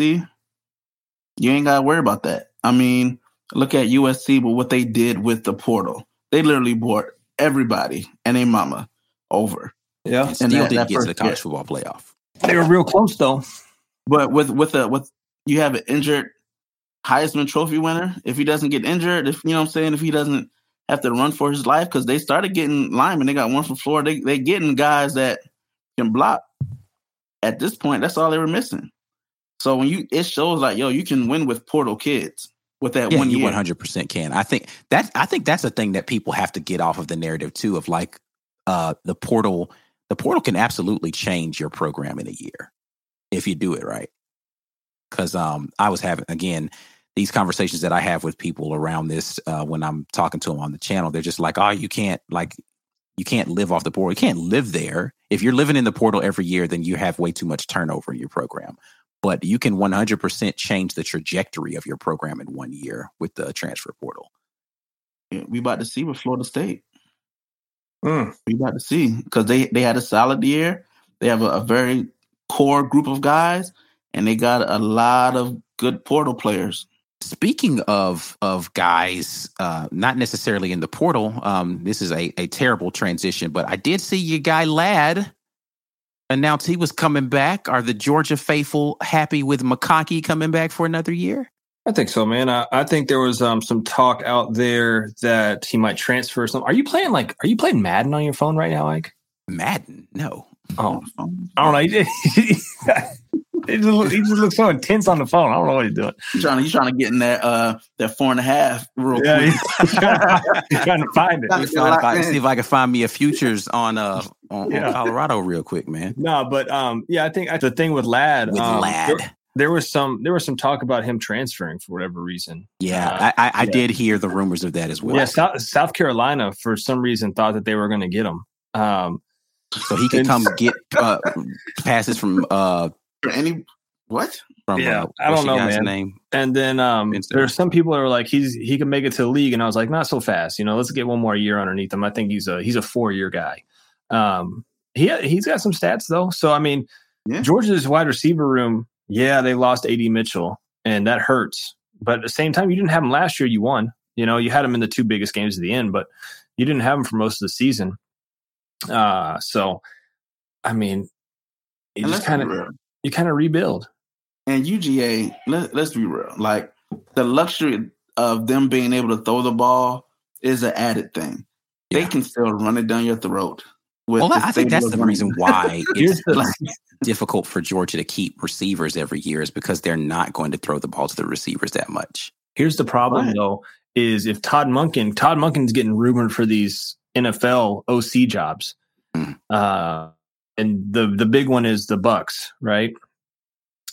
you ain't gotta worry about that. I mean, look at USC, but what they did with the portal, they literally brought everybody and a mama over. Yeah. And still that- didn't that get to the college year. football playoff. They were real close, though. But with with a with you have an injured Heisman Trophy winner. If he doesn't get injured, if you know what I'm saying, if he doesn't have to run for his life, because they started getting linemen, they got one from Florida. They they getting guys that can block. At this point, that's all they were missing. So when you it shows like yo, you can win with portal kids with that Yeah, one you year. one hundred percent can. I think that I think that's a thing that people have to get off of the narrative too. Of like uh the portal, the portal can absolutely change your program in a year if you do it right. Because um, I was having again these conversations that I have with people around this uh, when I'm talking to them on the channel. They're just like, oh, you can't like you can't live off the portal. You can't live there. If you're living in the portal every year, then you have way too much turnover in your program. But you can 100% change the trajectory of your program in one year with the transfer portal. Yeah, we about to see with Florida State. Mm. We about to see because they they had a solid year. They have a, a very core group of guys, and they got a lot of good portal players. Speaking of of guys, uh, not necessarily in the portal, um, this is a, a terrible transition, but I did see your guy Ladd announce he was coming back. Are the Georgia faithful happy with McConkey coming back for another year? I think so, man. I, I think there was um, some talk out there that he might transfer. Some. Are you playing like? Are you playing Madden on your phone right now, Ike? Madden, no. Oh, I don't know. He, he, *laughs* he, just, he just looks so intense on the phone. I don't know what he's doing. You trying to you trying to get in that uh that four and a half real Yeah, quick. he's trying, to, he's trying to find it. Gotta find if I- locked in. see if I can find me a futures on uh on, Yeah. on Colorado real quick, man. No, but um, yeah, I think the thing with Ladd, With um, Ladd. There, there was some there was some talk about him transferring for whatever reason. Yeah, Uh, I, I, I yeah. did hear the rumors of that as well. yeah, South, South Carolina for some reason thought that they were going to get him. Um, So he could come get uh, passes from uh any what? from Yeah, uh, I don't know, guy's man. name? and then um, Vince there's some people that are like he's he can make it to the league, and I was like, not so fast. You know, let's get one more year underneath him. I think he's a he's a four year guy. Um, he he's got some stats though. So I mean, Yeah. Georgia's wide receiver room, yeah, they lost AD Mitchell, and that hurts. But at the same time, you didn't have him last year. You won. You know, you had him in the two biggest games at the end, but you didn't have him for most of the season. Uh, so I mean, you just kind of you kind of rebuild. And UGA, let, let's be real. Like the luxury of them being able to throw the ball is an added thing. they can still run it down your throat. With Well, the I think that's the of reason why *laughs* it's like, difficult for Georgia to keep receivers every year is because they're not going to throw the ball to the receivers that much. Here's the problem Right. though: is if Todd Monken, Todd Monken's getting rumored for these NFL OC jobs, Mm. uh, and the the big one is the Bucks, right?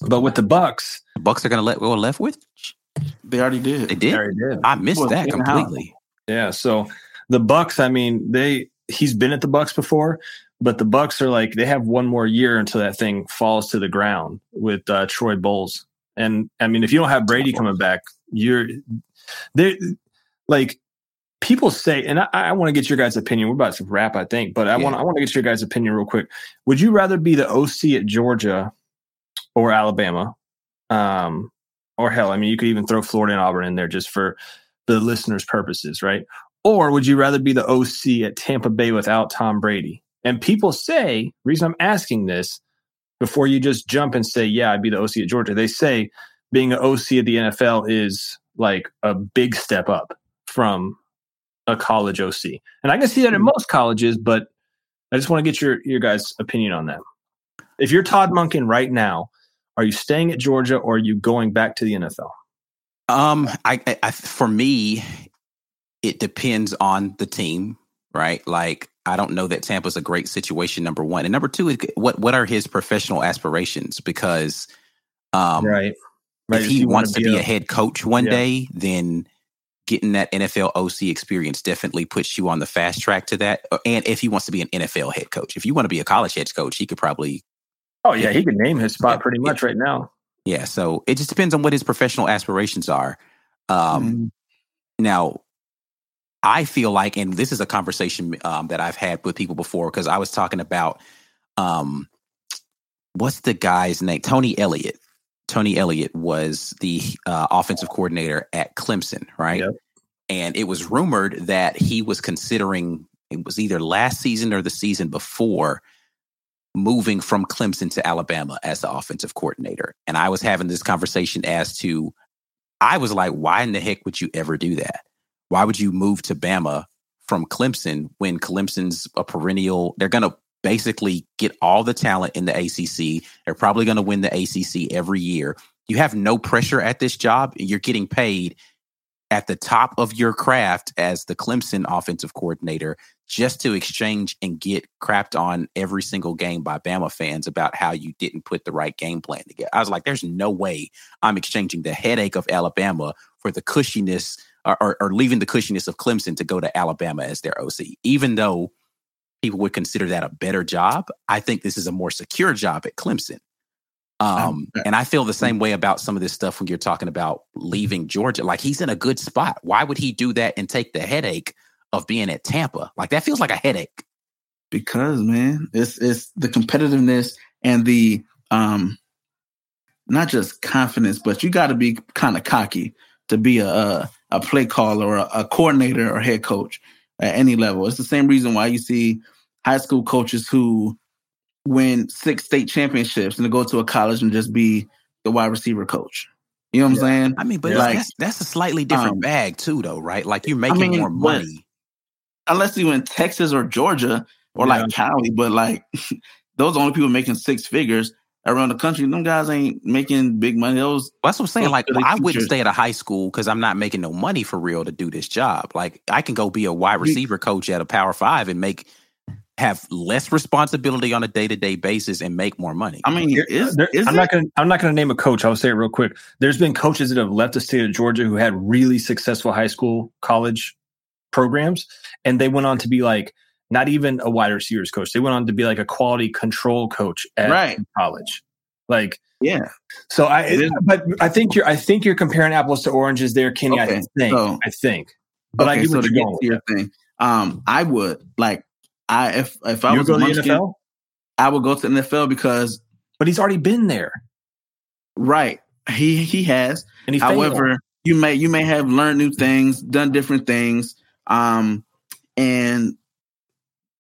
But with the Bucks, The Bucks are going to let go left with. They already did. They did. Larry did. I missed Well, that in-house. completely. Yeah. So the Bucks, I mean, they he's been at the Bucks before, but the Bucks are like they have one more year until that thing falls to the ground with uh, Troy Bowles. And I mean, if you don't have Brady coming back, you're they like people say, and I, I want to get your guys' opinion. We're about to wrap, I think, but I Yeah. want I want to get your guys' opinion real quick. Would you rather be the OC at Georgia or Alabama? Um, or hell, I mean, you could even throw Florida and Auburn in there just for the listeners' purposes, right? Or would you rather be the OC at Tampa Bay without Tom Brady? And people say, reason I'm asking this before you just jump and say, yeah, I'd be the OC at Georgia, they say being an OC at the NFL is like a big step up from a college OC. And I can see that in most colleges, but I just want to get your, your guys' opinion on that. If you're Todd Monken right now, are you staying at Georgia or are you going back to the NFL? Um, I, I, I for me, it depends on the team, right? Like, I don't know that Tampa's a great situation. Number one, and number two, is what what are his professional aspirations? Because, um, right. if he wanna wants to be a head coach one Yeah. day, then getting that NFL OC experience definitely puts you on the fast track to that. Uh, And if he wants to be an NFL head coach, if you want to be a college head coach, he could probably Oh yeah, he can name his spot Yeah, pretty yeah. much right now. Yeah, so it just depends on what his professional aspirations are. Um, Mm. Now, I feel like, and this is a conversation um, that I've had with people before because I was talking about um, what's the guy's name? Tony Elliott. Tony Elliott was the uh, offensive coordinator at Clemson, right? Yep. And it was rumored that he was considering it was either last season or the season before moving from Clemson to Alabama as the offensive coordinator. And I was having this conversation as to, I was like, why in the heck would you ever do that? Why would you move to Bama from Clemson when Clemson's a perennial? They're going to basically get all the talent in the ACC. They're probably going to win the ACC every year. You have no pressure at this job. You're getting paid at the top of your craft as the Clemson offensive coordinator just to exchange and get crapped on every single game by Bama fans about how you didn't put the right game plan together. I was like, there's no way I'm exchanging the headache of Alabama for the cushiness or, or, or leaving the cushiness of Clemson to go to Alabama as their OC. Even though people would consider that a better job, I think this is a more secure job at Clemson. Um, and I feel the same way about some of this stuff when you're talking about leaving Georgia. Like he's in a good spot. Why would he do that and take the headache of being at Tampa? Like that feels like a headache. because man, it's it's the competitiveness and the um not just confidence, but you got to be kind of cocky to be a a, a play caller or a, a coordinator or head coach at any level. It's the same reason why you see high school coaches who win six state championships and to go to a college and just be the wide receiver coach. You know what I'm saying? I mean, but Like, that's, that's a slightly different um, bag too, though, right? Like you're making mean, more money. unless you in Texas or Georgia or Yeah. like Cali, but like *laughs* those are only people making six figures around the country. Them guys ain't making big money. Those Well, that's what I'm saying. Like, are the I wouldn't stay at a high school because I'm not making no money for real to do this job. Like, I can go be a wide receiver coach at a Power Five and make have less responsibility on a day to day basis and make more money. I mean, Here- is, there- is I'm there? not going. to I'm not going to name a coach. I'll say it real quick. There's been coaches that have left the state of Georgia who had really successful high school, college programs, and they went on to be like not even a wide receivers coach. They went on to be like a quality control coach at Right. college. Like Yeah. so, I. But I think you're. I think you're comparing apples to oranges there, Kenny. I think. so- I think. But I okay, get so to get to your thing, um, I would like I if if I You was go to the NFL, I would go to the NFL because but he's already been there, right, he he has. and he. failed. However, you may you may have learned new things, done different things, um, and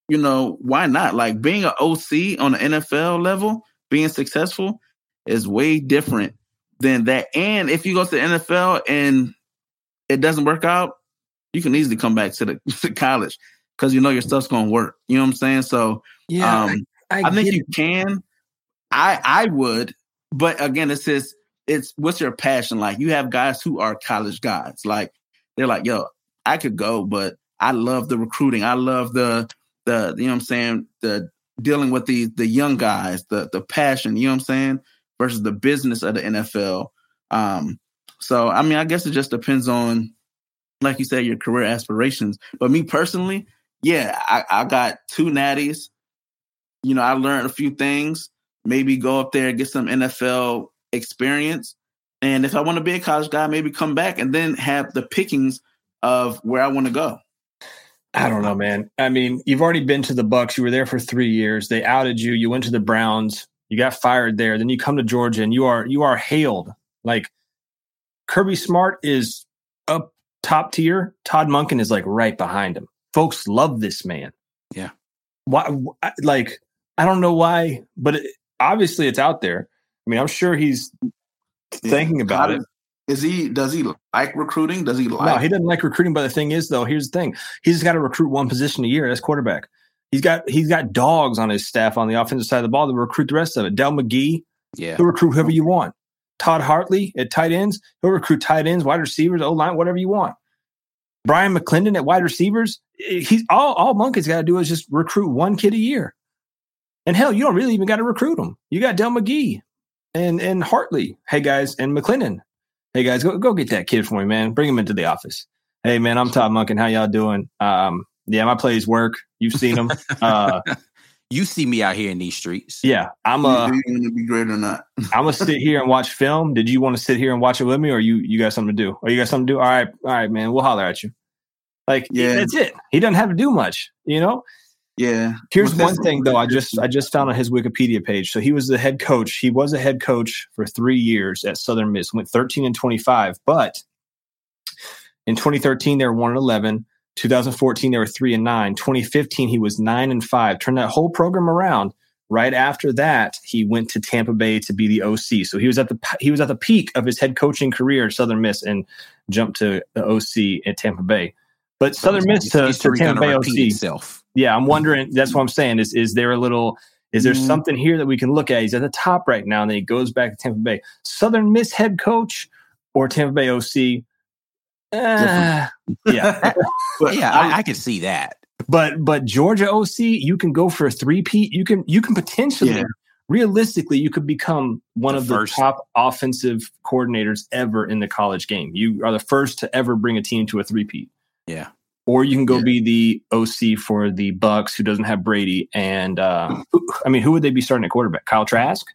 you know why not? Like being an OC on the NFL level, being successful is way different than that. And if you go to the NFL and it doesn't work out, you can easily come back to the *laughs* to college. because you know your stuff's gonna work. You know what I'm saying? So Yeah, um, I, think get you can. I I would, but again, it's just it's what's your passion like? You have guys who are college guys, like they're like, yo, I could go, but I love the recruiting. I love the the you know what I'm saying the dealing with the the young guys, the the passion. You know what I'm saying versus the business of the NFL. Um, so I mean, I guess it just depends on, like you said, your career aspirations. But me personally, yeah, I, I got two natties. You know, I learned a few things. Maybe go up there, get some NFL experience. And if I want to be a college guy, maybe come back and then have the pickings of where I want to go. I don't know, man. I mean, you've already been to the Bucks. You were there for three years. They outed you. You went to the Browns. You got fired there. Then you come to Georgia, and you are you are hailed like Kirby Smart is up top tier. Todd Monken is like right behind him. Folks love this man. Yeah. Why? wh- Like I don't know why, but it, obviously it's out there. I mean, I'm sure he's thinking about How it. Does- Is he? Does he like recruiting? Does he like? No, he doesn't like recruiting. But the thing is, though, here's the thing: he's got to recruit one position a year. That's quarterback. He's got he's got dogs on his staff on the offensive side of the ball to recruit the rest of it. Dell McGee, Yeah. he'll recruit whoever you want. Todd Hartley at tight ends, he'll recruit tight ends, wide receivers, O line, whatever you want. Bryan McClendon at wide receivers, he's all all Monkey's got to do is just recruit one kid a year. And hell, you don't really even got to recruit them. You got Dell McGee and and Hartley. Hey guys, and McClendon. Hey guys, go go get that kid for me, man. Bring him into the office. Hey man, I'm Todd Monken. How y'all doing? Um, yeah, my plays work. You've seen them. *laughs* Uh, You see me out here in these streets. yeah, I'm Do uh, you want to be great or not? *laughs* I'm gonna sit here and watch film. Did you want to sit here and watch it with me, or you you got something to do? Or you got something to do? All right, all right, man. We'll holler at you. Like, yeah, Yeah. that's it. He doesn't have to do much, you know. Yeah. Here's one thing though. I just I just found on his Wikipedia page. So he was the head coach. He was a head coach for three years at Southern Miss. Went 13 and 25, but in 2013 they were one and 11. 2014 they were three and nine. 2015 he was nine and five. Turned that whole program around. Right after that, he went to Tampa Bay to be the OC. So he was at the he was at the peak of his head coaching career at Southern Miss and jumped to the OC at Tampa Bay. But Southern Miss to, to Tampa Bay OC itself. Yeah, I'm wondering. That's what I'm saying. Is is there a little? Is there Mm. something here that we can look at? He's at the top right now, and then he goes back to Tampa Bay. Southern Miss head coach or Tampa Bay OC? Uh, yeah, *laughs* But Yeah, I- I, I can see that. but but Georgia OC, you can go for a three peat. You can you can potentially, Yeah. realistically, you could become one The of the top offensive coordinators ever in the college game. You are the first to ever bring a team to a three peat. Yeah. Or you can go Yeah. be the OC for the Bucks, who doesn't have Brady. And uh, who- I mean, who would they be starting at quarterback? Kyle Trask?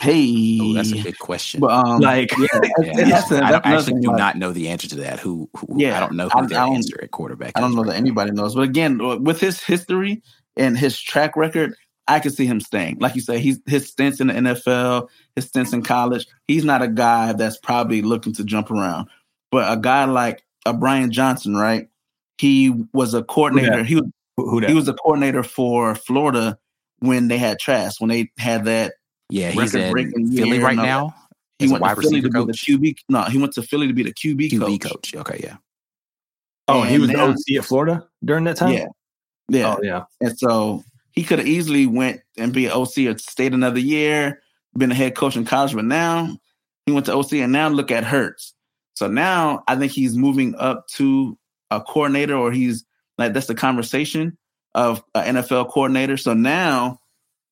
hey, Oh, that's a good question. But, um, Like- yeah, *laughs* Yeah, and that's, a, I that's don't, actually do like, not know the answer to that. Who? who Yeah, I don't know I- who their I answer at quarterback. I don't know right that now. anybody knows. But again, with his history and his track record, I can see him staying. Like you say, he's his stints in the NFL, his stints in college. He's not a guy that's probably looking to jump around. But a guy like a Brian Johnson, right? He was a coordinator. He was Who, who that? he was a coordinator for Florida when they had Trask, when they had that. Yeah, he's in record-breaking Philly right now. He As a went wide to Philly receiver to be the QB. No, he went to Philly to be the QB, QB coach. coach. Okay, yeah. oh, and he And was the now- OC at Florida during that time? Yeah, yeah. Oh, yeah. And so he could have easily went and be an OC or stayed another year, been a head coach in college, but now he went to OC and now look at Hurts. So now I think he's moving up to a coordinator or he's like that's the conversation of an NFL coordinator. So now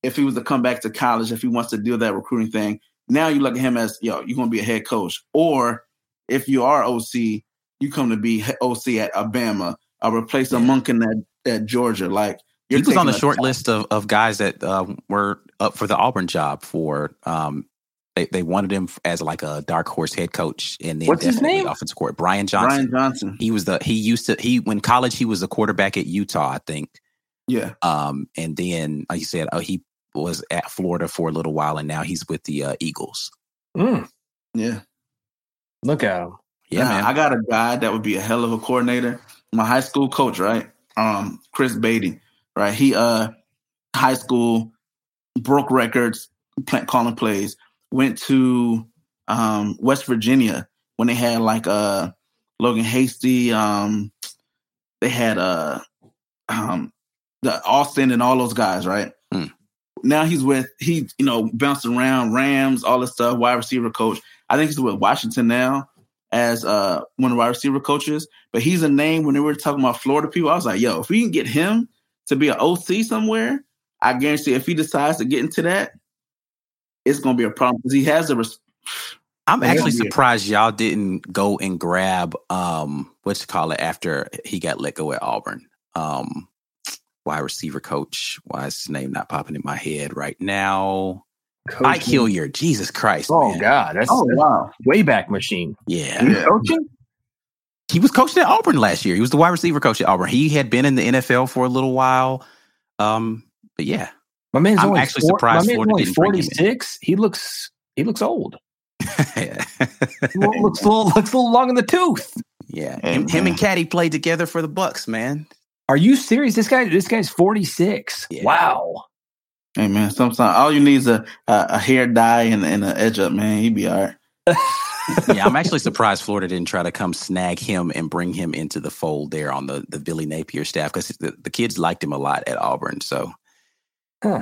if he was to come back to college, if he wants to do that recruiting thing, now you look at him as yo, you're gonna be a head coach. Or if you are OC, you come to be OC at Alabama or replace a monk in that at Georgia. Like He was on the short top- list of, of guys that uh, were up for the Auburn job for. Um, they, they wanted him as like a dark horse head coach and then What's his name? offensive court. Brian Johnson. Brian Johnson. He was the he used to he when college he was a quarterback at Utah, I think. Yeah. Um, and then like you said, uh, he was at Florida for a little while, and now he's with the uh, Eagles. Mm, Yeah. look at him. Yeah, man. I got a guy that would be a hell of a coordinator. My high school coach, right? Um, Chris Beatty, right? He uh high school broke records, plant calling plays, went to um West Virginia when they had like uh Logan Hasty, um they had uh um, the Austin and all those guys, right? Hmm. Now he's with he, you know, bounced around Rams, all this stuff, wide receiver coach. I think he's with Washington now as uh one of the wide receiver coaches. But he's a name when they were talking about Florida people. I was like, yo, if we can get him to be an OC somewhere, I guarantee if he decides to get into that, it's gonna be a problem because he has a res- I'm Man, actually surprised y'all didn't go and grab um what you call it after he got let go at Auburn. Um wide receiver coach. Why is his name not popping in my head right now? Ike Coach- Hilliard. Jesus Christ. Oh man. God, that's, Oh wow. way back machine. Yeah. Yeah. Coaching? He was coaching at Auburn last year. He was the wide receiver coach at Auburn. He had been in the NFL for a little while. Um, but yeah. My man's I'm only actually four- surprised My man's only didn't bring him in. forty six. He looks he looks old. yeah. *laughs* He looks a little looks a little long in the tooth. yeah. Him, him and Caddy played together for the Bucks, man. Are you serious? This guy this guy's forty six. Yeah. Wow. Hey man, sometimes all you need is a a, a hair dye and, and an edge up, man. He'd be all right. yeah, I'm *laughs* actually surprised Florida didn't try to come snag him and bring him into the fold there on the the Billy Napier staff because the, the kids liked him a lot at Auburn. So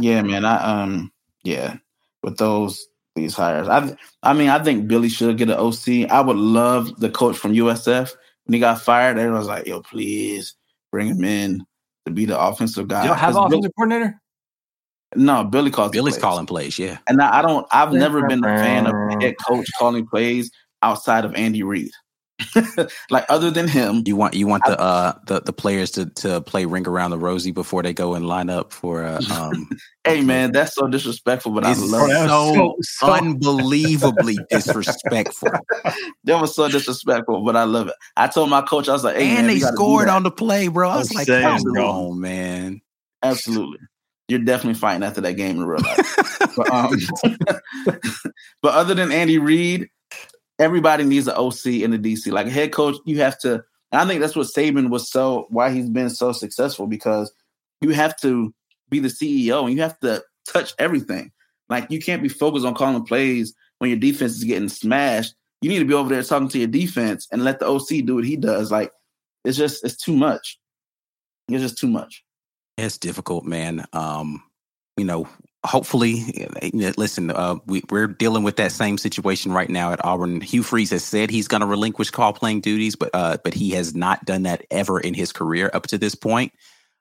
Yeah, man. I um yeah, with those these hires. I I mean, I think Billy should get an OC. I would love the coach from USF when he got fired. Everyone was like, "Yo, please bring him in to be the offensive guy." You don't have 'Cause Bill- offensive coordinator? no, Billy calls. Billy's plays. calling plays. Yeah, and I, I don't. I've never been a fan of head coach calling plays outside of Andy Reid. *laughs* like other than him, you want you want the uh the, the players to to play ring around the rosy before they go and line up for uh, *laughs* um. hey man, that's so disrespectful. But I love it. so, so- so- unbelievably *laughs* disrespectful. That was so disrespectful, but I love it. I told my coach, I was like, "Hey, and man, they we gotta do scored on the play, bro. I was I'm like, saying, come bro. on, man. Absolutely. You're definitely fighting after that game in real life. but, um, but other than Andy Reid, everybody needs an OC in the DC. Like a head coach, you have to. I think that's what Saban was so why he's been so successful because you have to be the CEO and you have to touch everything. Like you can't be focused on calling plays when your defense is getting smashed. You need to be over there talking to your defense and let the OC do what he does. Like it's just it's too much. It's just too much. It's difficult, man. Um, you know, hopefully, listen, uh, we, we're dealing with that same situation right now at Auburn. Hugh Freeze has said he's going to relinquish call playing duties, but uh, but he has not done that ever in his career up to this point.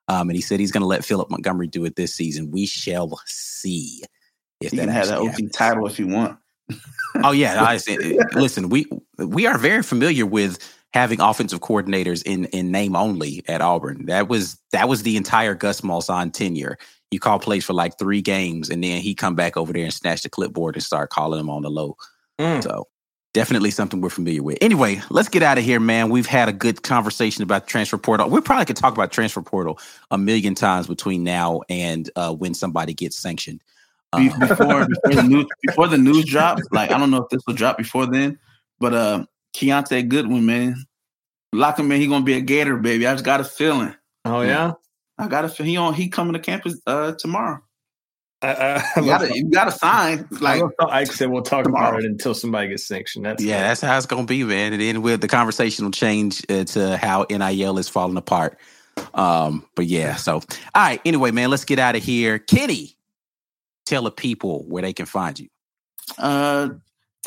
Um, and he said he's going to let Philip Montgomery do it this season. We shall see if You that can have that OC title if you want. Oh yeah, I said, *laughs* listen, we we are very familiar with having offensive coordinators in in name only at Auburn. That was that was the entire Gus Malzahn tenure. You call plays for like three games, and then he come back over there and snatch the clipboard and start calling them on the low. Mm. So definitely something we're familiar with. Anyway, let's get out of here, man. We've had a good conversation about the transfer portal. We probably could talk about transfer portal a million times between now and uh, when somebody gets sanctioned. Um, Before before the news before the news drops, like I don't know if this will drop before then, but uh Keontae Goodwin, man, lock him in. He gonna be a Gator, baby. I just got a feeling. Oh yeah. I got a. He on. He coming to campus uh tomorrow. I, I, You gotta you gotta sign. Like like Ike said, we'll talk tomorrow. about it until somebody gets sanctioned. That's Yeah, that's how it's gonna be, man. And then with the conversation will change uh, to how NIL is falling apart. Um, but yeah, so all right. Anyway, man, let's get out of here. Kenny, tell the people where they can find you. uh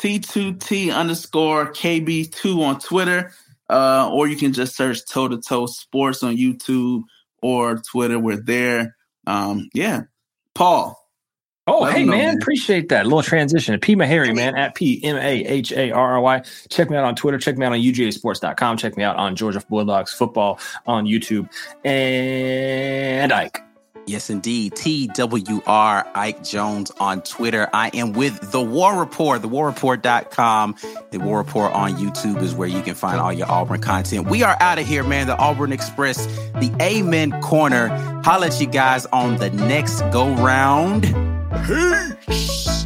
T2T underscore KB2 on Twitter. Uh, or you can just search toe to toe sports on YouTube or Twitter. We're there. Um, yeah. Paul. Oh, hey, know, man. man. Appreciate that. little transition. P. Mahary, man, at P M A H A R R Y. Check me out on Twitter. Check me out on UGAsports.com. Check me out on Georgia Bulldogs football on YouTube. And Ike. Yes, indeed. TWR Ike Jones on Twitter. I am with The War Rapport, thewarreport.com. The War Rapport on YouTube is where you can find all your Auburn content. We are out of here, man. The Auburn Express, the Amen Corner. Holla at you guys on the next go round. Peace.